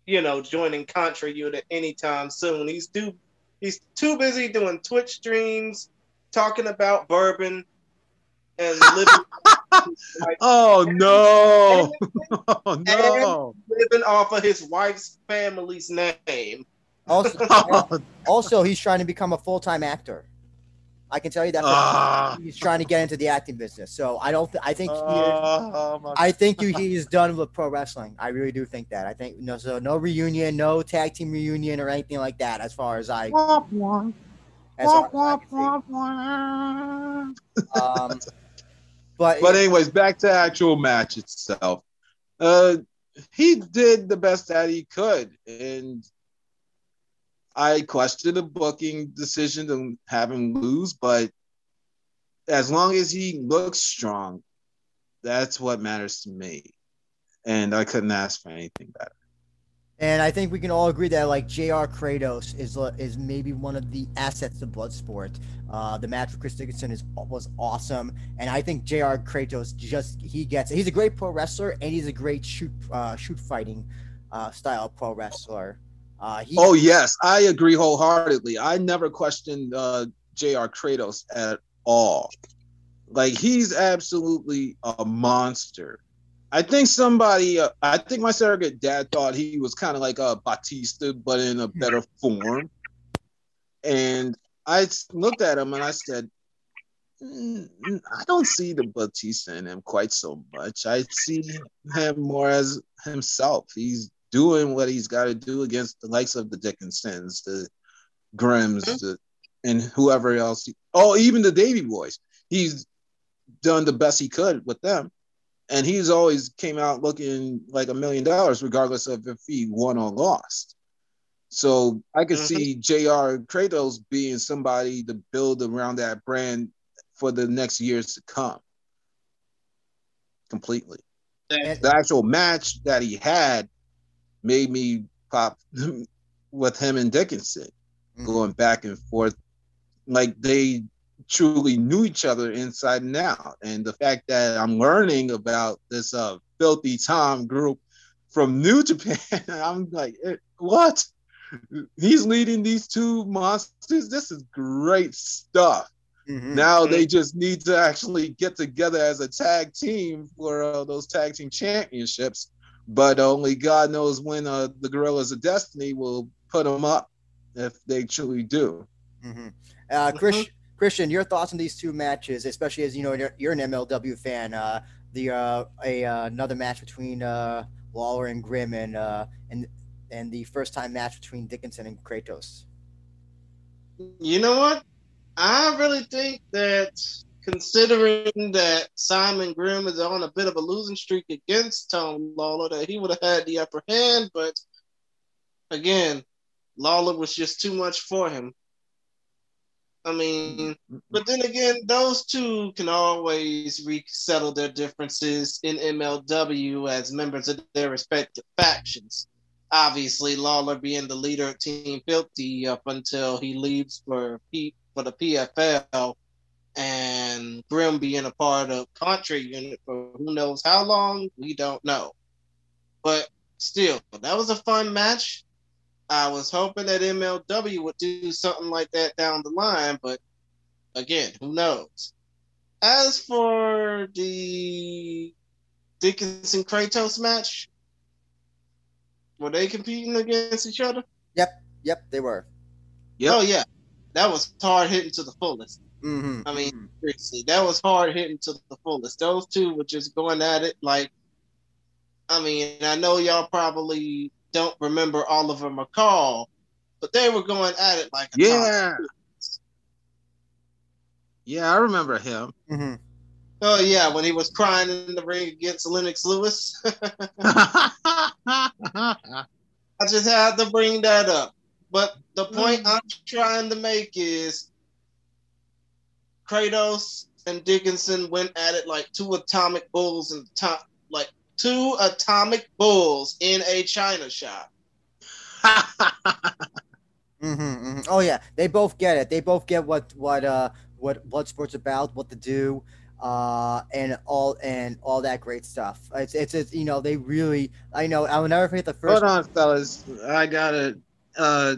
you know, joining Contra Unit anytime soon. He's due He's too busy doing Twitch streams, talking about bourbon, and <laughs> living. <laughs> oh no! <laughs> oh no! living off of his wife's family's name. Also, also, he's trying to become a full time actor. I can tell you that uh, he's trying to get into the acting business. So I don't. Th- I think. Uh, I think <laughs> he's done with pro wrestling. I really do think that. I think no. So no reunion, no tag team reunion or anything like that. As far as I. As far as I um, but but anyways, back to actual match itself. Uh, he did the best that he could, and I question the booking decision to have him lose, but as long as he looks strong, that's what matters to me. And I couldn't ask for anything better. And I think we can all agree that like J.R. Kratos is is maybe one of the assets of Bloodsport. Uh, the match with Chris Dickinson is was awesome, and I think J.R. Kratos just he gets it. He's a great pro wrestler, and he's a great shoot uh, shoot fighting uh, style pro wrestler. Uh, he- oh yes, I agree wholeheartedly. I never questioned uh, J.R. Kratos at all. Like he's absolutely a monster. I think somebody, uh, I think my surrogate dad thought he was kind of like a Batista, but in a better form. And I looked at him and I said, I don't see the Batista in him quite so much. I see him more as himself. He's doing what he's got to do against the likes of the Dickinsons, the Grimms, mm-hmm. the, and whoever else. Oh, even the Davey Boys. He's done the best he could with them, and he's always came out looking like a million dollars, regardless of if he won or lost. So I could mm-hmm. see J.R. Kratos being somebody to build around that brand for the next years to come. Completely. The actual match that he had made me pop with him and Dickinson, mm-hmm. going back and forth, like they truly knew each other inside and out. And the fact that I'm learning about this uh, filthy Tom group from New <laughs> Japan, I'm like, eh, what? He's leading these two monsters. This is great stuff. Mm-hmm. Now they just need to actually get together as a tag team for uh, those tag team championships but only God knows when uh, the Guerrillas of Destiny will put them up if they truly do. Mm-hmm. Uh, Chris, Christian, your thoughts on these two matches, especially as you know you're, you're an MLW fan. Uh, the uh, a uh, another match between uh, Lawler and Grimm, and uh, and and the first time match between Dickinson and Kratos. You know what? I really think that considering that Simon Grimm is on a bit of a losing streak against Tom Lawler, that he would have had the upper hand. But again, Lawler was just too much for him. I mean, but then again, those two can always resettle their differences in MLW as members of their respective factions. Obviously, Lawler being the leader of Team Filthy up until he leaves for P- for the PFL and Grimm being a part of Contra unit for who knows how long, we don't know. But still, that was a fun match. I was hoping that MLW would do something like that down the line, but again, who knows? As for the Dickinson Kratos match, were they competing against each other? Yep, yep, they were. Yep. Oh yeah, that was hard hitting to the fullest. Mm-hmm. I mean, mm-hmm. seriously, that was hard hitting to the fullest. Those two were just going at it like. I mean, I know y'all probably don't remember Oliver McCall, but they were going at it like yeah. Yeah, I remember him. Mm-hmm. Oh yeah, when he was crying in the ring against Lennox Lewis. I just had to bring that up. But the point. I'm trying to make is <laughs> Kratos and Dickinson went at it like two atomic bulls and top like two atomic bulls in a china shop. <laughs> mm-hmm, mm-hmm. Oh yeah, they both get it. They both get what what uh what Bloodsport's about, what to do, uh, and all and all that great stuff. It's, it's it's you know they really I know I will never forget the first. Hold on, fellas, I gotta uh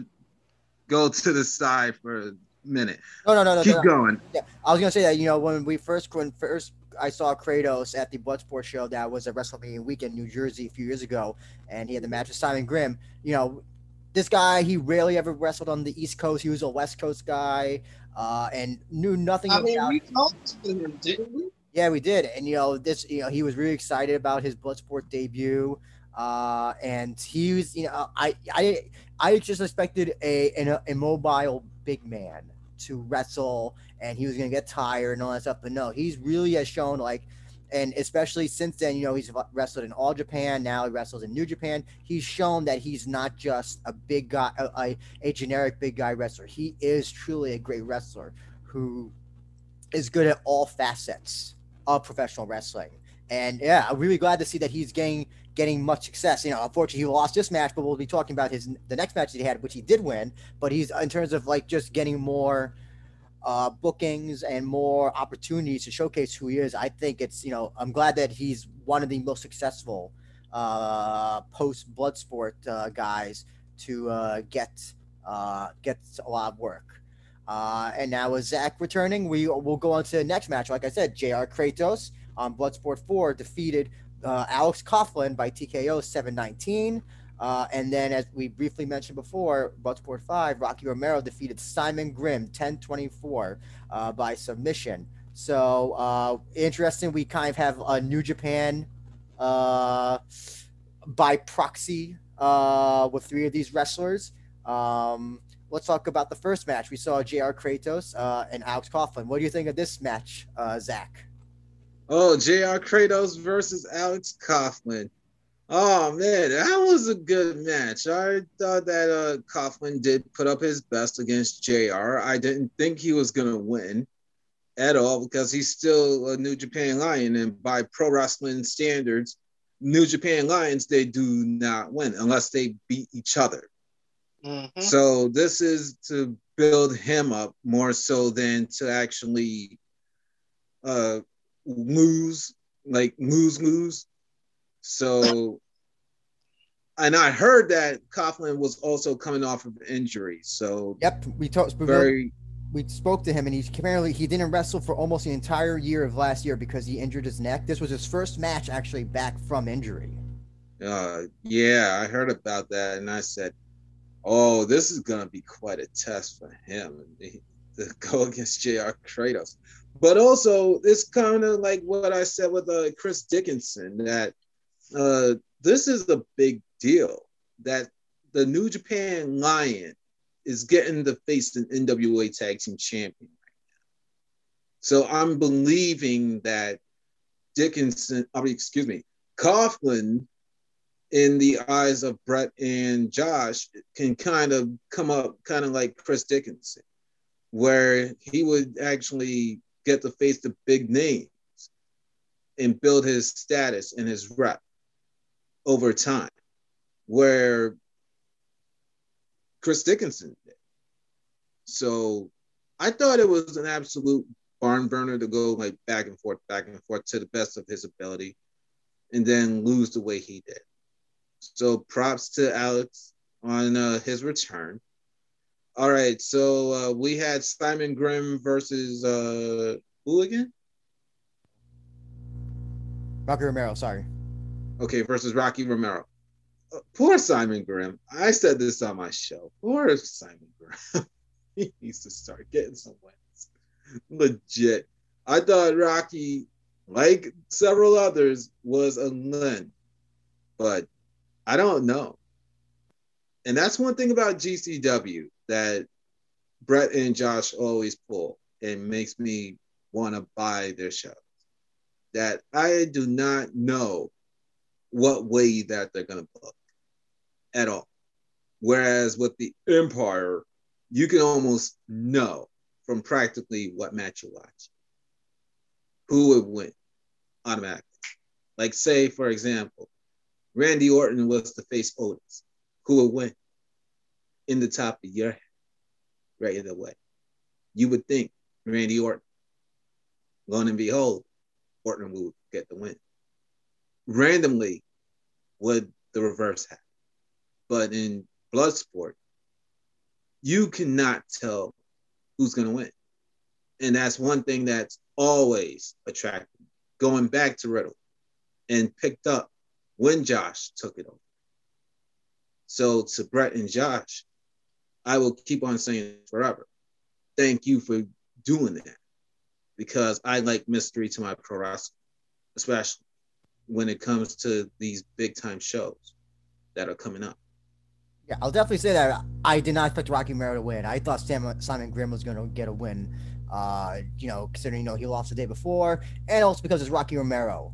go to the side for a minute. No, no, no, no. Keep no, going. Yeah, I was gonna say that you know when we first when first I saw Kratos at the Bloodsport show that was at WrestleMania weekend, New Jersey, a few years ago, and he had the match with Simon Grimm. You know, this guy he rarely ever wrestled on the East Coast. He was a West Coast guy, uh, and knew nothing I mean, about. we talked to him, didn't we? Yeah, we did, and you know this. You know, he was really excited about his Bloodsport debut, uh, and he was. You know, I I I just expected a an immobile big man to wrestle, and he was gonna get tired and all that stuff. But no, he's really has shown like, and especially since then, you know, he's wrestled in All Japan. Now he wrestles in New Japan. He's shown that he's not just a big guy, a, a generic big guy wrestler. He is truly a great wrestler who is good at all facets of professional wrestling. And yeah, I'm really glad to see that he's getting getting much success. You know, unfortunately, he lost this match, but we'll be talking about his the next match that he had, which he did win. But he's in terms of like just getting more uh, bookings and more opportunities to showcase who he is. I think it's you know I'm glad that he's one of the most successful uh, post Bloodsport uh, guys to uh, get uh, get a lot of work. Uh, and now with Zach returning, we will go on to the next match. Like I said, J.R. Kratos on Bloodsport 4 defeated uh, Alex Coughlin by TKO 719. Uh, and then, as we briefly mentioned before, Bloodsport 5, Rocky Romero defeated Simon Grimm 1024 uh, by submission. So, uh, interesting. We kind of have a New Japan uh, by proxy uh, with three of these wrestlers. Um, let's talk about the first match. We saw J.R. Kratos uh, and Alex Coughlin. What do you think of this match, uh, Zach? Oh, J.R. Kratos versus Alex Coughlin. Oh man, that was a good match. I thought that uh, Coughlin did put up his best against JR. I didn't think he was gonna win at all because he's still a New Japan Lion, and by pro wrestling standards, New Japan Lions they do not win unless they beat each other. Mm-hmm. So this is to build him up more so than to actually uh, lose, like lose, lose. So, and I heard that Coughlin was also coming off of injury. So, yep, we talked very. We spoke to him, and he's apparently he didn't wrestle for almost the entire year of last year because he injured his neck. This was his first match actually back from injury. Uh, yeah, I heard about that, and I said, oh, this is to be quite a test for him <laughs> to go against J.R. Kratos. But also, it's kind of like what I said with uh, Chris Dickinson that uh, this is a big deal that the New Japan Lion is getting to face an NWA Tag Team Champion. So I'm believing that Dickinson, I mean, excuse me, Coughlin in the eyes of Brett and Josh can kind of come up kind of like Chris Dickinson, where he would actually get to face the big names and build his status and his rep over time, where Chris Dickinson did. So I thought it was an absolute barn burner to go like back and forth, back and forth to the best of his ability, and then lose the way he did. So props to Alex on uh, his return. All right, so uh, we had Simon Grimm versus uh, who again? Rocky Romero. Sorry. Okay, versus Rocky Romero. Uh, poor Simon Grimm. I said this on my show. Poor Simon Grimm. <laughs> he needs to start getting some wins. Legit. I thought Rocky, like several others, was a Lynn, but I don't know. And that's one thing about GCW that Brett and Josh always pull and makes me want to buy their shows. That I do not know what way that they're going to book at all. Whereas with the Empire, you can almost know from practically what match you watch who would win automatically. Like, say, for example, Randy Orton was to face Otis, who would win in the top of your head right away. You would think Randy Orton. Lo and behold, Orton would get the win. Randomly, would the reverse happen? But in Bloodsport, you cannot tell who's going to win. And that's one thing that's always attractive. Going back to Riddle and picked up when Josh took it over. So to Brett and Josh, I will keep on saying forever. Thank you for doing that because I like mystery to my pro wrestling, especially when it comes to these big time shows that are coming up. Yeah, I'll definitely say that I did not expect Rocky Romero to win. I thought Sam, Simon Grimm was going to get a win. Uh, you know, considering you know he lost the day before, and also because it's Rocky Romero.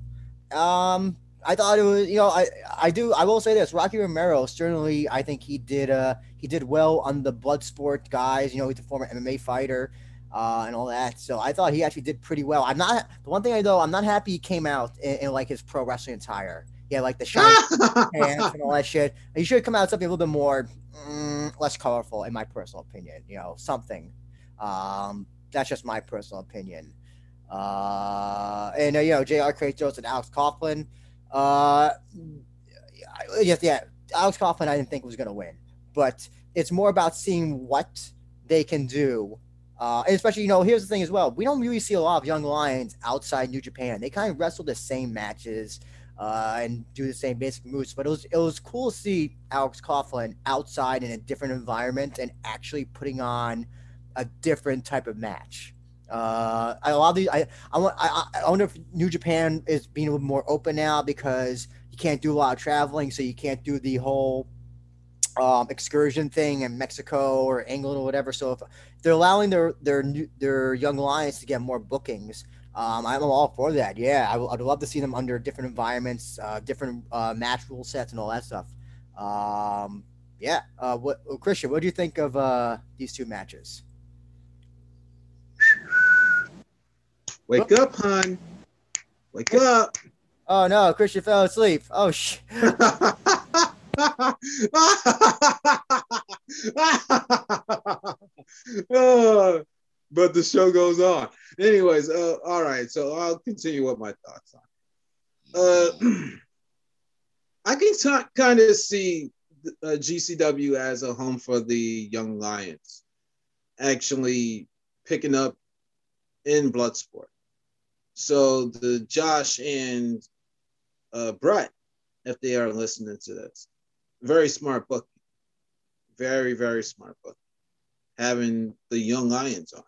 Um, I thought it was, you know, I I do I will say this, Rocky Romero certainly I think he did uh he did well on the Bloodsport guys. You know, he's a former MMA fighter. Uh, and all that. So I thought he actually did pretty well. I'm not the one thing I know I'm not happy he came out in, in like his pro wrestling attire. Yeah, like the shiny <laughs> pants and all that shit. He should come out something a little bit more mm, less colorful, in my personal opinion. You know, something. Um, that's just my personal opinion. Uh, and uh, you know, J.R. Kratos and Alex Coughlin. Uh, yes, yeah, Alex Coughlin. I didn't think was going to win, but it's more about seeing what they can do. Uh, and especially, you know, here's the thing as well. We don't really see a lot of young lions outside New Japan. They kind of wrestle the same matches uh, and do the same basic moves. But it was it was cool to see Alex Coughlin outside in a different environment and actually putting on a different type of match. Uh, a lot of these, I, I, I, I wonder if New Japan is being a little more open now because you can't do a lot of traveling, so you can't do the whole um, excursion thing in Mexico or England or whatever. So if they're allowing their their their young lions to get more bookings, um, I'm all for that. Yeah, I would love to see them under different environments, uh, different uh, match rule sets, and all that stuff. Um, yeah. Uh, what Christian? What do you think of uh, these two matches? Wake oh. up, hon. Wake up. Oh no, Christian fell asleep. Oh shit. <laughs> oh, but the show goes on. Anyways, uh, all right. So I'll continue what my thoughts are. Uh, <clears throat> I can t- kind of see uh, GCW as a home for the young lions, actually picking up in Bloodsport. So the Josh and uh, Brett, if they are listening to this, very smart book, very very smart book, having the young lions on.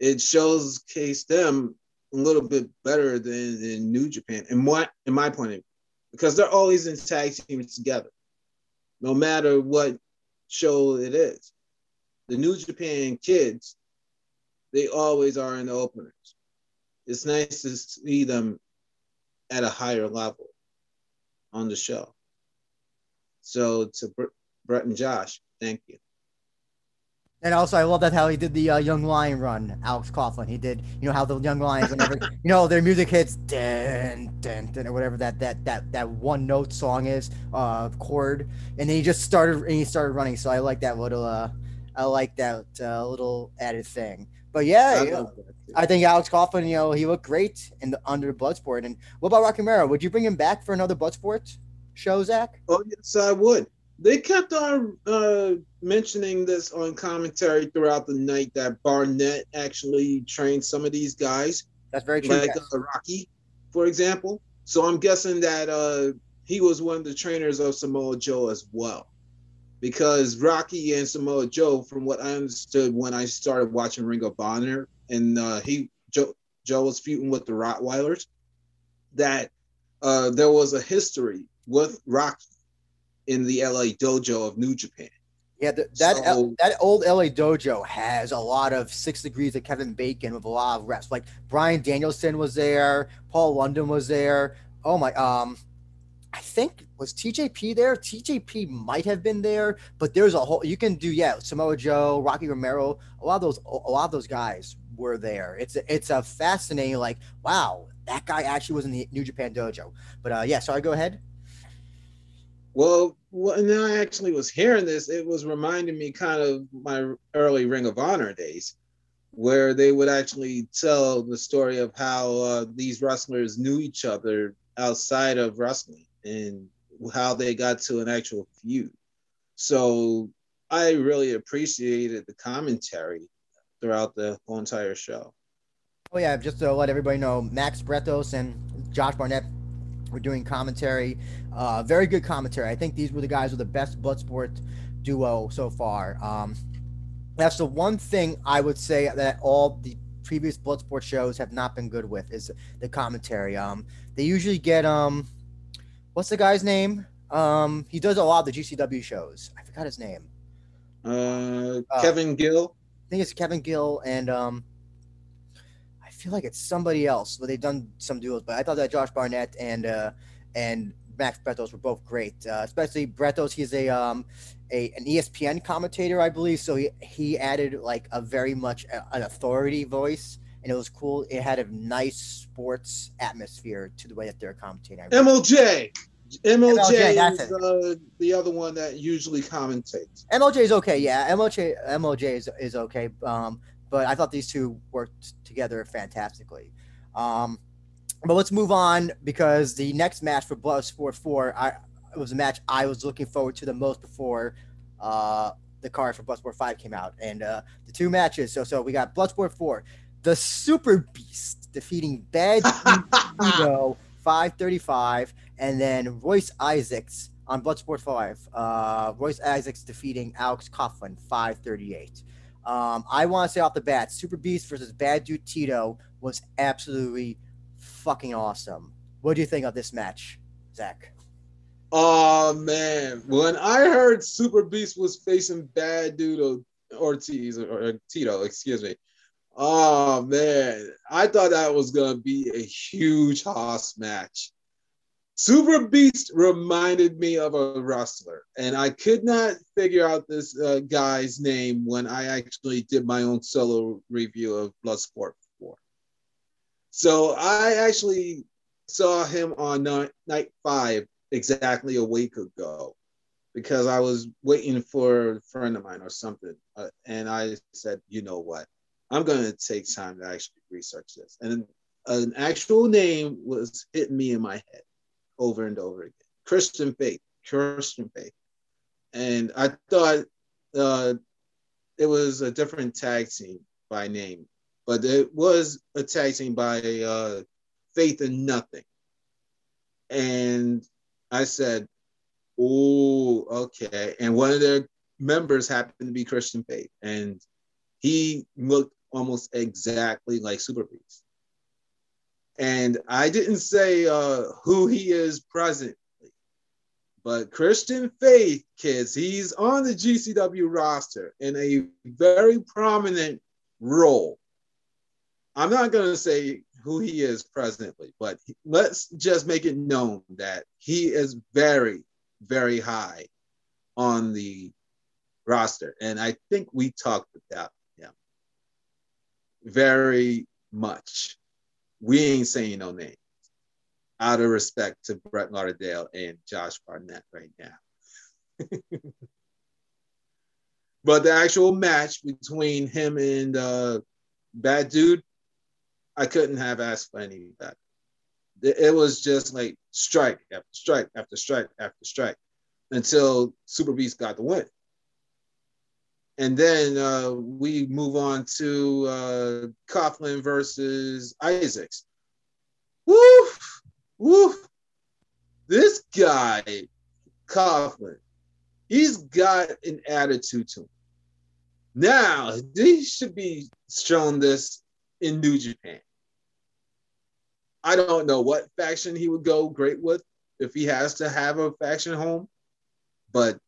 It shows case them a little bit better than in New Japan, in my in my point of view, because they're always in tag teams together, no matter what show it is. The New Japan kids, they always are in the openers it's nice to see them at a higher level on the show. So to Brett and Josh, thank you. And also, I love that how he did the uh, Young Lion run, Alex Coughlin. He did, you know, how the Young Lions, whenever <laughs> you know their music hits, dun, dun, dun, or whatever that that that that one note song is, uh, chord, and then he just started and he started running. So I like that little, uh, I like that uh, little added thing. But yeah, I think Alex Coughlin, you know, he looked great in the under the Bloodsport. And what about Rocky Romero? Would you bring him back for another Bloodsport show, Zach? Oh yes, I would. They kept on uh, mentioning this on commentary throughout the night that Barnett actually trained some of these guys. That's very true. Like uh, Rocky, for example. So I'm guessing that uh, he was one of the trainers of Samoa Joe as well because Rocky and Samoa Joe, from what I understood when I started watching Ring of Honor, and uh, he Joe, Joe was feuding with the Rottweilers, that uh, there was a history with Rocky in the LA dojo of New Japan. Yeah, the, that so, L, that old LA dojo has a lot of six degrees of Kevin Bacon with a lot of reps. Like Bryan Danielson was there, Paul London was there. Oh my, um, I think was TJP there. TJP might have been there, but there's a whole. You can do yeah, Samoa Joe, Rocky Romero. A lot of those, a lot of those guys were there. It's a, it's a fascinating like wow, that guy actually was in the New Japan dojo. But uh, yeah, sorry, go ahead. Well, when I actually was hearing this, it was reminding me kind of my early Ring of Honor days, where they would actually tell the story of how uh, these wrestlers knew each other outside of wrestling and how they got to an actual feud. So I really appreciated the commentary throughout the whole entire show. Oh yeah, just to let everybody know, Max Bretos and Josh Barnett were doing commentary. Uh, very good commentary. I think these were the guys with the best Bloodsport duo so far. Um, that's the one thing I would say that all the previous Bloodsport shows have not been good with is the commentary. Um, they usually get um, what's the guy's name? Um, he does a lot of the GCW shows. I forgot his name. Uh, uh Kevin Gill. I think it's Kevin Gill, and um, I feel like it's somebody else. But they've done some duels. But I thought that Josh Barnett and uh, and Max Bretos were both great. Uh, especially Bretos, he's a um, a an ESPN commentator, I believe. So he he added like a very much a, an authority voice, and it was cool. It had a nice sports atmosphere to the way that they're commentating. MLJ. MLJ, MLJ is uh, the other one that usually commentates. MLJ is okay, yeah. MLJ MLJ is, is okay, um, but I thought these two worked together fantastically. Um, but let's move on because the next match for Bloodsport Four, I it was a match I was looking forward to the most before uh, the card for Bloodsport Five came out, and uh, the two matches. So so we got Bloodsport Four, the Super Beast defeating Bad <laughs> Ego 535, and then Royce Isaacs on Bloodsport 5. Uh, Royce Isaacs defeating Alex Coughlin 538. Um, I want to say off the bat, Super Beast versus Bad Dude Tito was absolutely fucking awesome. What do you think of this match, Zach? Oh man, when I heard Super Beast was facing Bad Dude Ortiz or, or Tito, excuse me. Oh man, I thought that was gonna be a huge hoss match. Super Beast reminded me of a wrestler, and I could not figure out this uh, guy's name when I actually did my own solo review of Bloodsport before. so I actually saw him on night five exactly a week ago because I was waiting for a friend of mine or something. Uh, and I said, you know what? I'm going to take time to actually research this. And an actual name was hitting me in my head over and over again Christian Faith, Christian Faith. And I thought uh, it was a different tag team by name but it was a tag team by uh, Faith in Nothing. And I said, oh, okay. And one of their members happened to be Christian Faith. And he looked almost exactly like Super Beast. And I didn't say uh, who he is presently, but Christian Faith, kids, he's on the GCW roster in a very prominent role. I'm not going to say who he is presently, but let's just make it known that he is very, very high on the roster. And I think we talked about very much. We ain't saying no names out of respect to Brett Lauderdale and Josh Barnett right now. <laughs> but the actual match between him and uh, Bad Dude I couldn't have asked for any better. It was just like strike after strike after strike after strike until Super Beast got the win. And then uh, we move on to uh, Coughlin versus Isaacs. Woof, woof. This guy, Coughlin, he's got an attitude to him. Now, he should be shown this in New Japan. I don't know what faction he would go great with if he has to have a faction home, but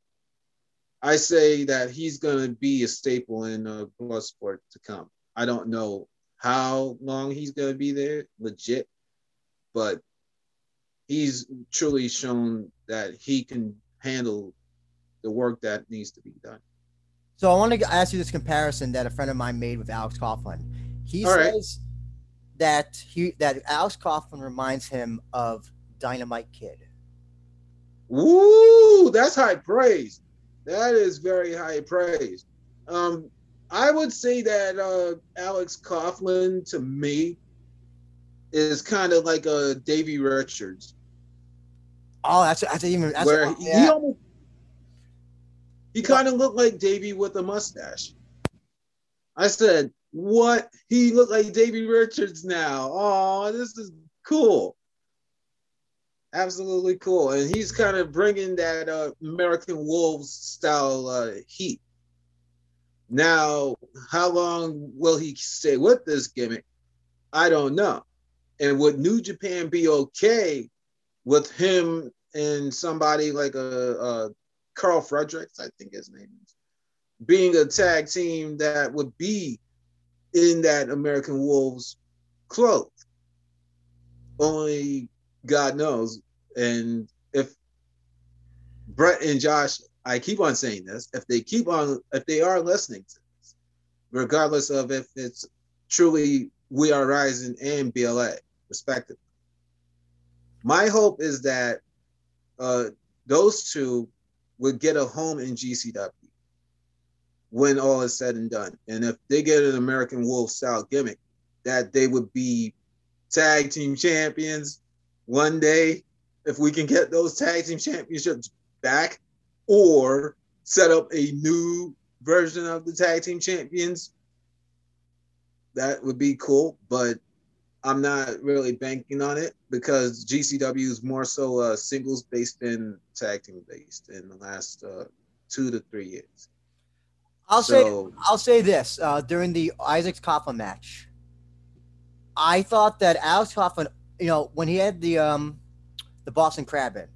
I say that he's going to be a staple in uh, Bloodsport to come. I don't know how long he's going to be there, legit, but he's truly shown that he can handle the work that needs to be done. So I want to ask you this comparison that a friend of mine made with Alex Coughlin. He All says right that he that Alex Coughlin reminds him of Dynamite Kid. Ooh, that's high praise. That is very high praise. Um, I would say that uh, Alex Coughlin to me is kind of like a Davey Richards. Oh, that's that's even that's where a, yeah. he almost He kind of looked like Davey with a mustache. I said, "What? He looked like Davey Richards now. Oh, this is cool." Absolutely cool, and he's kind of bringing that uh, American Wolves style uh, heat. Now, how long will he stay with this gimmick? I don't know. And would New Japan be okay with him and somebody like a, a Karl Fredericks, I think his name is, being a tag team that would be in that American Wolves clothes? Only God knows. And if Brett and Josh, I keep on saying this, if they keep on, if they are listening to this, regardless of if it's truly We Are Rising and BLA, respectively, my hope is that uh, those two would get a home in GCW when all is said and done. And if they get an American Wolf style gimmick, that they would be tag team champions one day if we can get those tag team championships back or set up a new version of the tag team champions, that would be cool. But I'm not really banking on it because GCW is more so uh, singles based than tag team based in the last uh, two to three years. I'll so, say I'll say this uh, during the Isaacs Coughlin match. I thought that Alex Coughlin, you know, when he had the um, the Boston Crab in.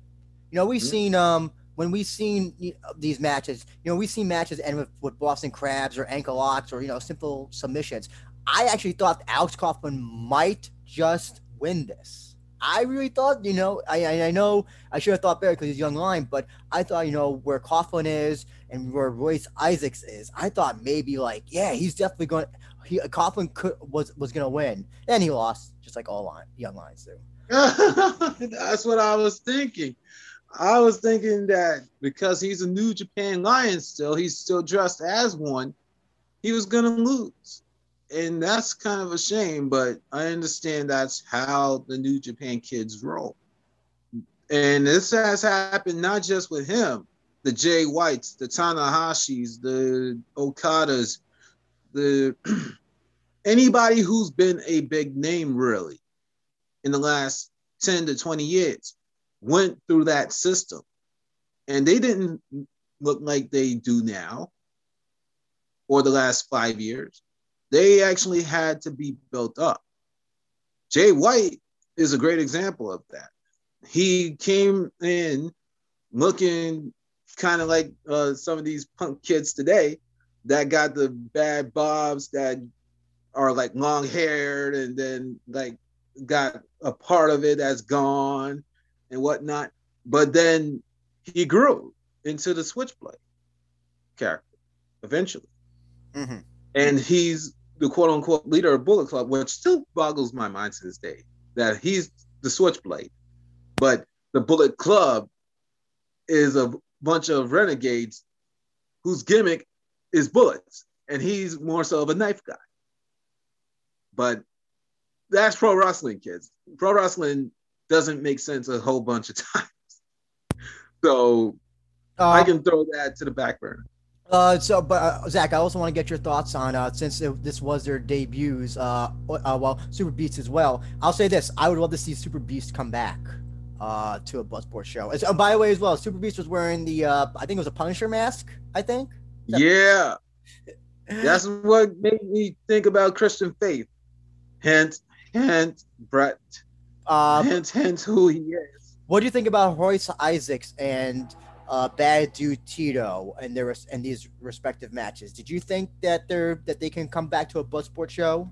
You know, we've mm-hmm. seen um when we've seen these matches, you know, we've seen matches end with, with Boston Crabs or ankle locks or you know simple submissions. I actually thought Alex Coughlin might just win this. I really thought, you know, I I know I should have thought better because he's young line, but I thought, you know, where Coughlin is and where Royce Isaacs is, I thought maybe like, yeah, he's definitely going. He Coughlin could was was to win, and he lost, just like all line, young lines do. <laughs> That's what I was thinking. I was thinking that because he's a New Japan Lion still, he's still dressed as one, he was gonna lose. And that's kind of a shame, but I understand that's how the New Japan kids roll. And this has happened not just with him, the Jay Whites, the Tanahashis, the Okadas, the <clears throat> anybody who's been a big name really in the last 10 to 20 years went through that system. And they didn't look like they do now or the last five years. They actually had to be built up. Jay White is a great example of that. He came in looking kind of like uh, some of these punk kids today that got the bad bobs that are like long haired and then like got a part of it that's gone and whatnot. But then he grew into the Switchblade character eventually. Mm-hmm. And he's the quote unquote leader of Bullet Club, which still boggles my mind to this day that he's the Switchblade. But the Bullet Club is a bunch of renegades whose gimmick is bullets, and he's more so of a knife guy. But that's pro wrestling, kids. Pro wrestling doesn't make sense a whole bunch of <laughs> times. So uh, I can throw that to the back burner. Uh, so, but uh, Zach, I also want to get your thoughts on uh, since it, this was their debuts. Uh, uh, well, Super Beast as well. I'll say this: I would love to see Super Beast come back uh, to a Bloodsport show. Uh, by the way, as well, Super Beast was wearing the uh, I think it was a Punisher mask. I think. That- yeah, that's what made me think about Christian Faith. Hint, hint, Brett. Uh, hint, hint, who he is. What do you think about Royce Isaacs and uh, Bad Dude Tito and their and these respective matches? Did you think that they're that they can come back to a Bloodsport show?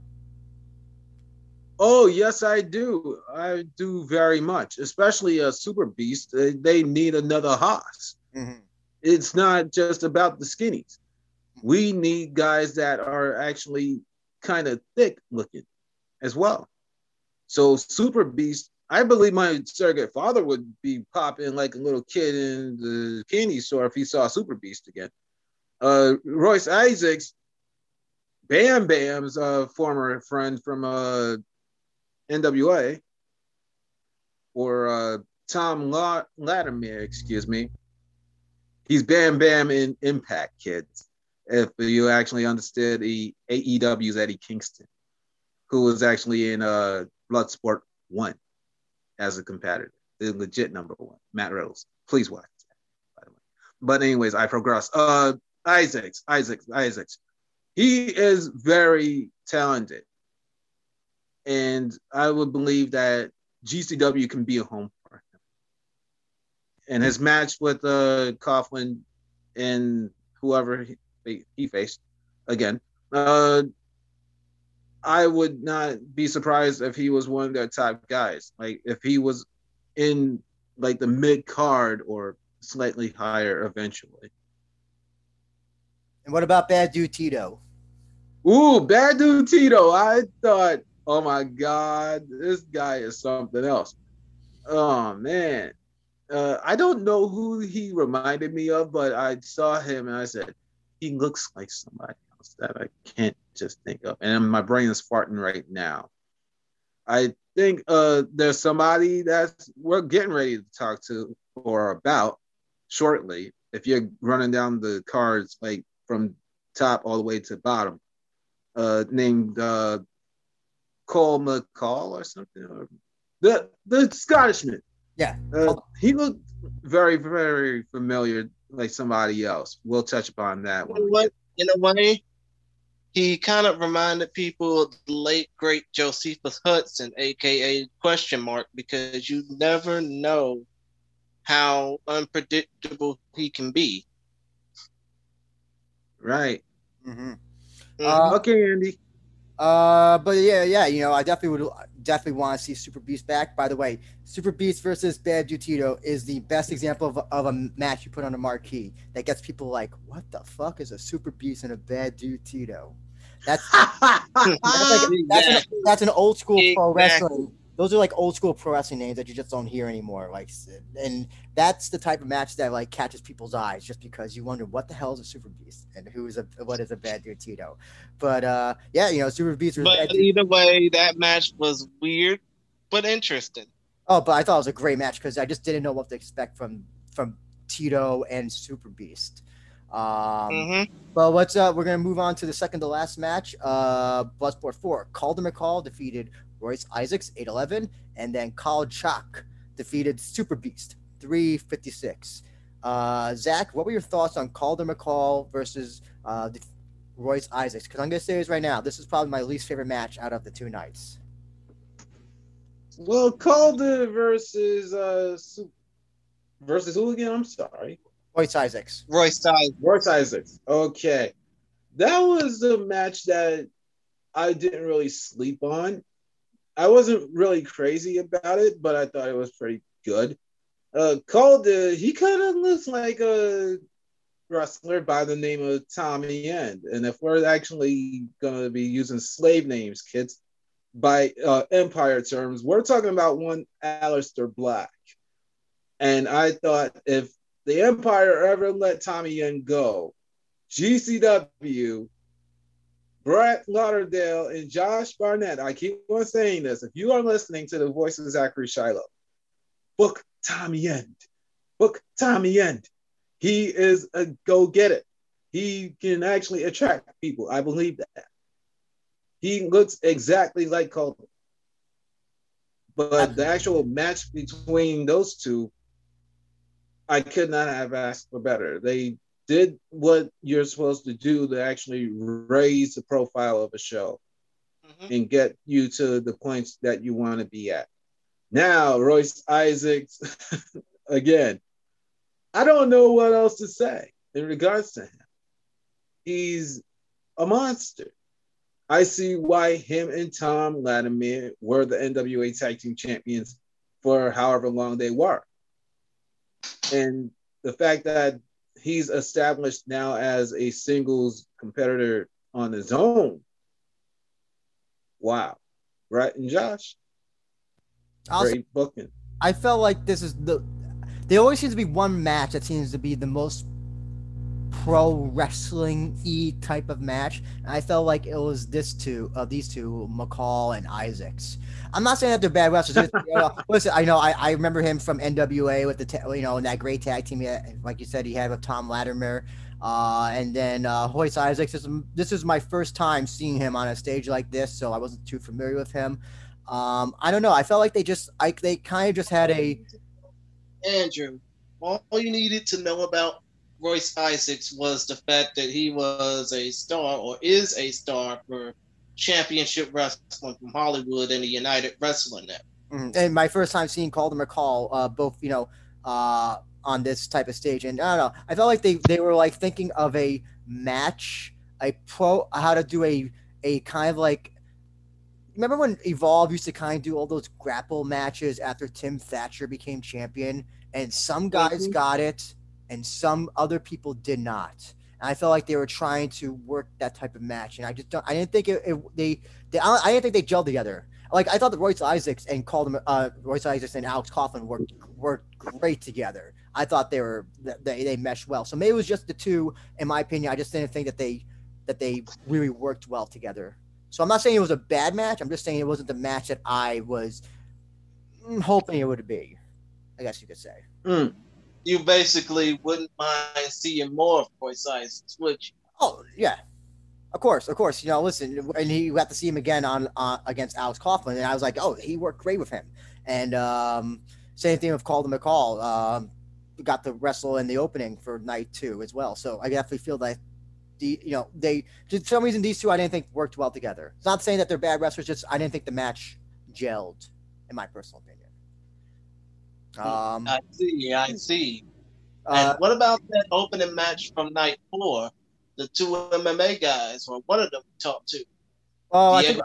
Oh yes, I do. I do very much, especially a Super Beast. They, they need another hoss. Mm-hmm. It's not just about the skinnies. We need guys that are actually kind of thick looking as well. So Super Beast, I believe my surrogate father would be popping like a little kid in the candy store if he saw Super Beast again. Uh, Royce Isaacs, Bam Bam's uh, former friend from uh, NWA, or uh, Tom Latimer, excuse me. He's Bam Bam in Impact, kids. If you actually understood the AEW's Eddie Kingston, who was actually in uh, Bloodsport 1 as a competitor, the legit number one, Matt Riddles. Please watch by the way. But anyways, I progress. Uh, Isaacs, Isaacs, Isaacs. He is very talented. And I would believe that GCW can be a home for him. And his match with uh, Coughlin and whoever he, he faced again, uh, I would not be surprised if he was one of their top guys. Like if he was in like the mid card or slightly higher eventually. And what about Bad Dude Tito? Ooh, Bad Dude Tito. I thought, oh my God, this guy is something else. Oh man. Uh, I don't know who he reminded me of, but I saw him and I said, he looks like somebody else that I can't just think of. And my brain is farting right now. I think uh, there's somebody that's we're getting ready to talk to or about shortly. If you're running down the cards like from top all the way to bottom, uh, named uh, Cole McCall or something, or the the Scottishman. Yeah, uh, he looked very very familiar, like somebody else. We'll touch upon that one. What in a way, he kind of reminded people of the late great Josephus Hudson, aka question mark, because you never know how unpredictable he can be. Right. Mm-hmm. Mm-hmm. Uh, okay, Andy. Uh, but yeah, yeah, you know, I definitely would definitely want to see Super Beast back. By the way, Super Beast versus Bad Dude Tito is the best example of, of a match you put on a marquee that gets people like, what the fuck is a Super Beast and a Bad Dude Tito? That's <laughs> that's, like, that's, an, <laughs> that's, an, old school exactly. pro wrestling. Those are like old school pro wrestling names that you just don't hear anymore. Like, and that's the type of match that like catches people's eyes, just because you wonder what the hell is a Super Beast and who is a what is a Bad Dude Tito. But uh, yeah, you know, Super Beast. But either way, that match was weird but interesting. Oh, but I thought it was a great match because I just didn't know what to expect from from Tito and Super Beast. Um, mm-hmm. But what's up? We're gonna move on to the second to last match. Uh, Bloodsport Four. Calder McCall defeated Royce Isaacs eight eleven, and then Kal Jak defeated Super Beast three fifty six. Uh, Zach, what were your thoughts on Calder McCall versus uh, Royce Isaacs? Because I'm gonna say this right now. This is probably my least favorite match out of the two nights. Well, Calder versus uh, versus who again? I'm sorry. Royce Isaacs. Royce Isaacs. Royce Isaacs. Okay. That was a match that I didn't really sleep on. I wasn't really crazy about it, but I thought it was pretty good. Uh Calder, he kind of looks like a wrestler by the name of Tommy End. And if we're actually gonna be using slave names, kids, by uh, empire terms, we're talking about one Aleister Black. And I thought if the Empire ever let Tommy Young go, GCW, Brett Lauderdale, and Josh Barnett, I keep on saying this. If you are listening to the voice of Zachary Shiloh, book Tommy End. Book Tommy End. He is a go get it. He can actually attract people. I believe that. He looks exactly like Colton. But the actual match between those two I could not have asked for better. They did what you're supposed to do to actually raise the profile of a show mm-hmm. and get you to the points that you want to be at. Now, Royce Isaacs, <laughs> again, I don't know what else to say in regards to him. He's a monster. I see why him and Tom Latimer were the NWA Tag Team Champions for however long they were and the fact that he's established now as a singles competitor on his own. Wow. Right. And Josh. Also, great booking. I felt like this is the there always seems to be one match that seems to be the most pro wrestling e type of match. And I felt like it was this two of uh, these two, McCall and Isaacs. I'm not saying that they're bad wrestlers. you know, <laughs> listen, I know I, I remember him from NWA with the ta- you know in that great tag team, like you said, he had with Tom Latimer. Uh, and then uh, Royce Isaacs. This is, this is my first time seeing him on a stage like this, so I wasn't too familiar with him. Um, I don't know. I felt like they just, like, they kind of just had a. Andrew, all you needed to know about Royce Isaacs was the fact that he was a star or is a star for championship wrestling from Hollywood and the United Wrestling Network. Mm-hmm. And my first time seeing Calder McCall, uh, both, you know, uh, on this type of stage. And I don't know, I felt like they, they were like thinking of a match, a pro, how to do a, a kind of like, remember when Evolve used to kind of do all those grapple matches after Tim Thatcher became champion? And some guys mm-hmm. got it and some other people did not. And I felt like they were trying to work that type of match. And I just don't, I didn't think it, it they, they, I didn't think they gelled together. Like I thought that Royce Isaacs and called him, uh, Royce Isaacs and Alex Coughlin worked, worked great together. I thought they were they they meshed well. So maybe it was just the two. In my opinion, I just didn't think that they that they really worked well together. So I'm not saying it was a bad match. I'm just saying it wasn't the match that I was hoping it would be. I guess you could say. Mm. You basically wouldn't mind seeing more of would you? Oh yeah, of course, of course. You know, listen, and he got to see him again on uh, against Alex Coughlin, and I was like, oh, he worked great with him. And um, same thing with Calder McCall. Um, got to wrestle in the opening for night two as well. So I definitely feel that the you know they for some reason these two I didn't think worked well together. It's not saying that they're bad wrestlers, just I didn't think the match gelled, in my personal opinion. Um, I see, I see. Uh, and what about that opening match from night four? The two MMA guys, or one of them talked to. Oh, I think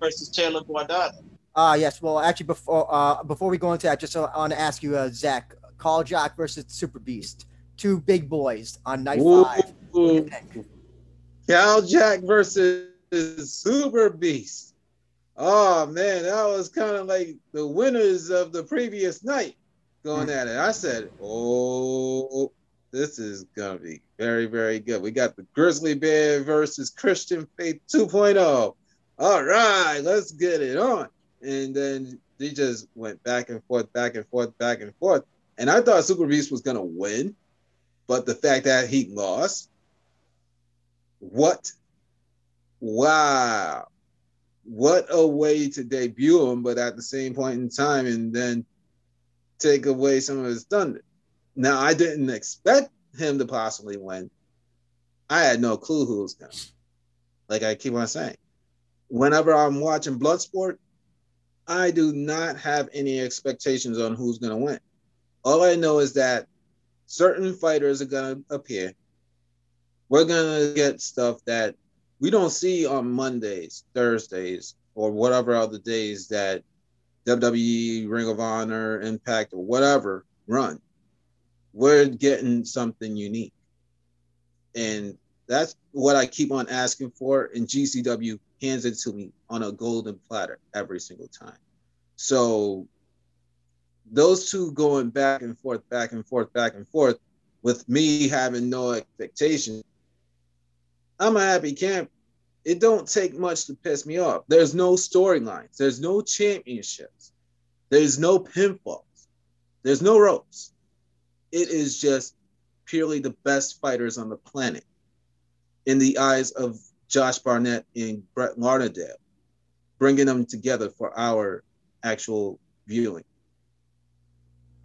versus Taylor Guardado. Ah, uh, yes. Well, actually, before uh, before we go into that, just I want to ask you, uh, Zach, Jak versus Super Beast, two big boys on night Ooh. five. Jak versus Super Beast. Oh man, that was kind of like the winners of the previous night going mm. at it. I said, "Oh, this is gonna be very, very good." We got the Grizzly Bear versus Christian Faith 2.0. All right, let's get it on. And then they just went back and forth, back and forth, back and forth. And I thought Super Beast was going to win, but the fact that he lost, what? Wow. What a way to debut him, but at the same point in time, and then take away some of his thunder. Now, I didn't expect him to possibly win. I had no clue who was to. Like I keep on saying, whenever I'm watching Bloodsport, I do not have any expectations on who's going to win. All I know is that certain fighters are going to appear. We're going to get stuff that we don't see on Mondays, Thursdays, or whatever other days that WWE, Ring of Honor, Impact, or whatever run. We're getting something unique. And that's what I keep on asking for. And GCW hands it to me on a golden platter every single time. So those two going back and forth, back and forth, back and forth, with me having no expectation, I'm a happy camp. It don't take much to piss me off. There's no storylines. There's no championships. There's no pinfalls. There's no ropes. It is just purely the best fighters on the planet in the eyes of Josh Barnett and Brett Lauderdale, bringing them together for our actual viewing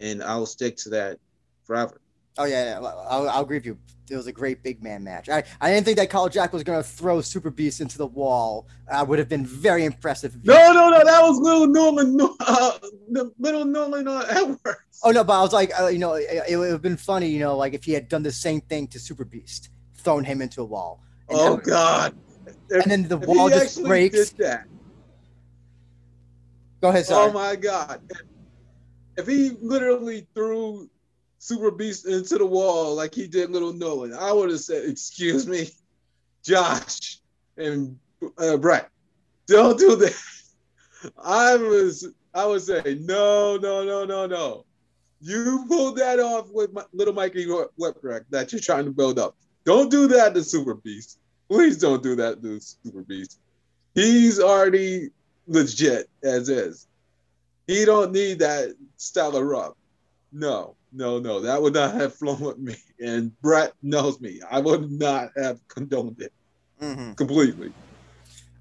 and I'll stick to that forever. Oh yeah, I'll, I'll agree with you. It was a great big man match. I, I didn't think that Kal Jak was going to throw Super Beast into the wall. I would have been very impressive. No, no, no, that was little Norman, uh, little Norman uh, Edwards. Oh no, but I was like, uh, you know, it, it, would have been funny, you know, like if he had done the same thing to Super Beast, thrown him into a wall. And oh God! If, and then the wall just breaks. Go ahead, sorry. Oh my God! if he literally threw Super Beast into the wall like he did Little Nolan, I would have said, "Excuse me, Josh and uh, Brett, don't do that." I was, I would say, no, no, no, no, no. You pulled that off with my, Little Mikey Whipwreck that you're trying to build up. Don't do that to Super Beast. Please don't do that to Super Beast. He's already legit as is. He don't need that style of rub. No, no, no. That would not have flown with me. And Brett knows me. I would not have condoned it mm-hmm. completely.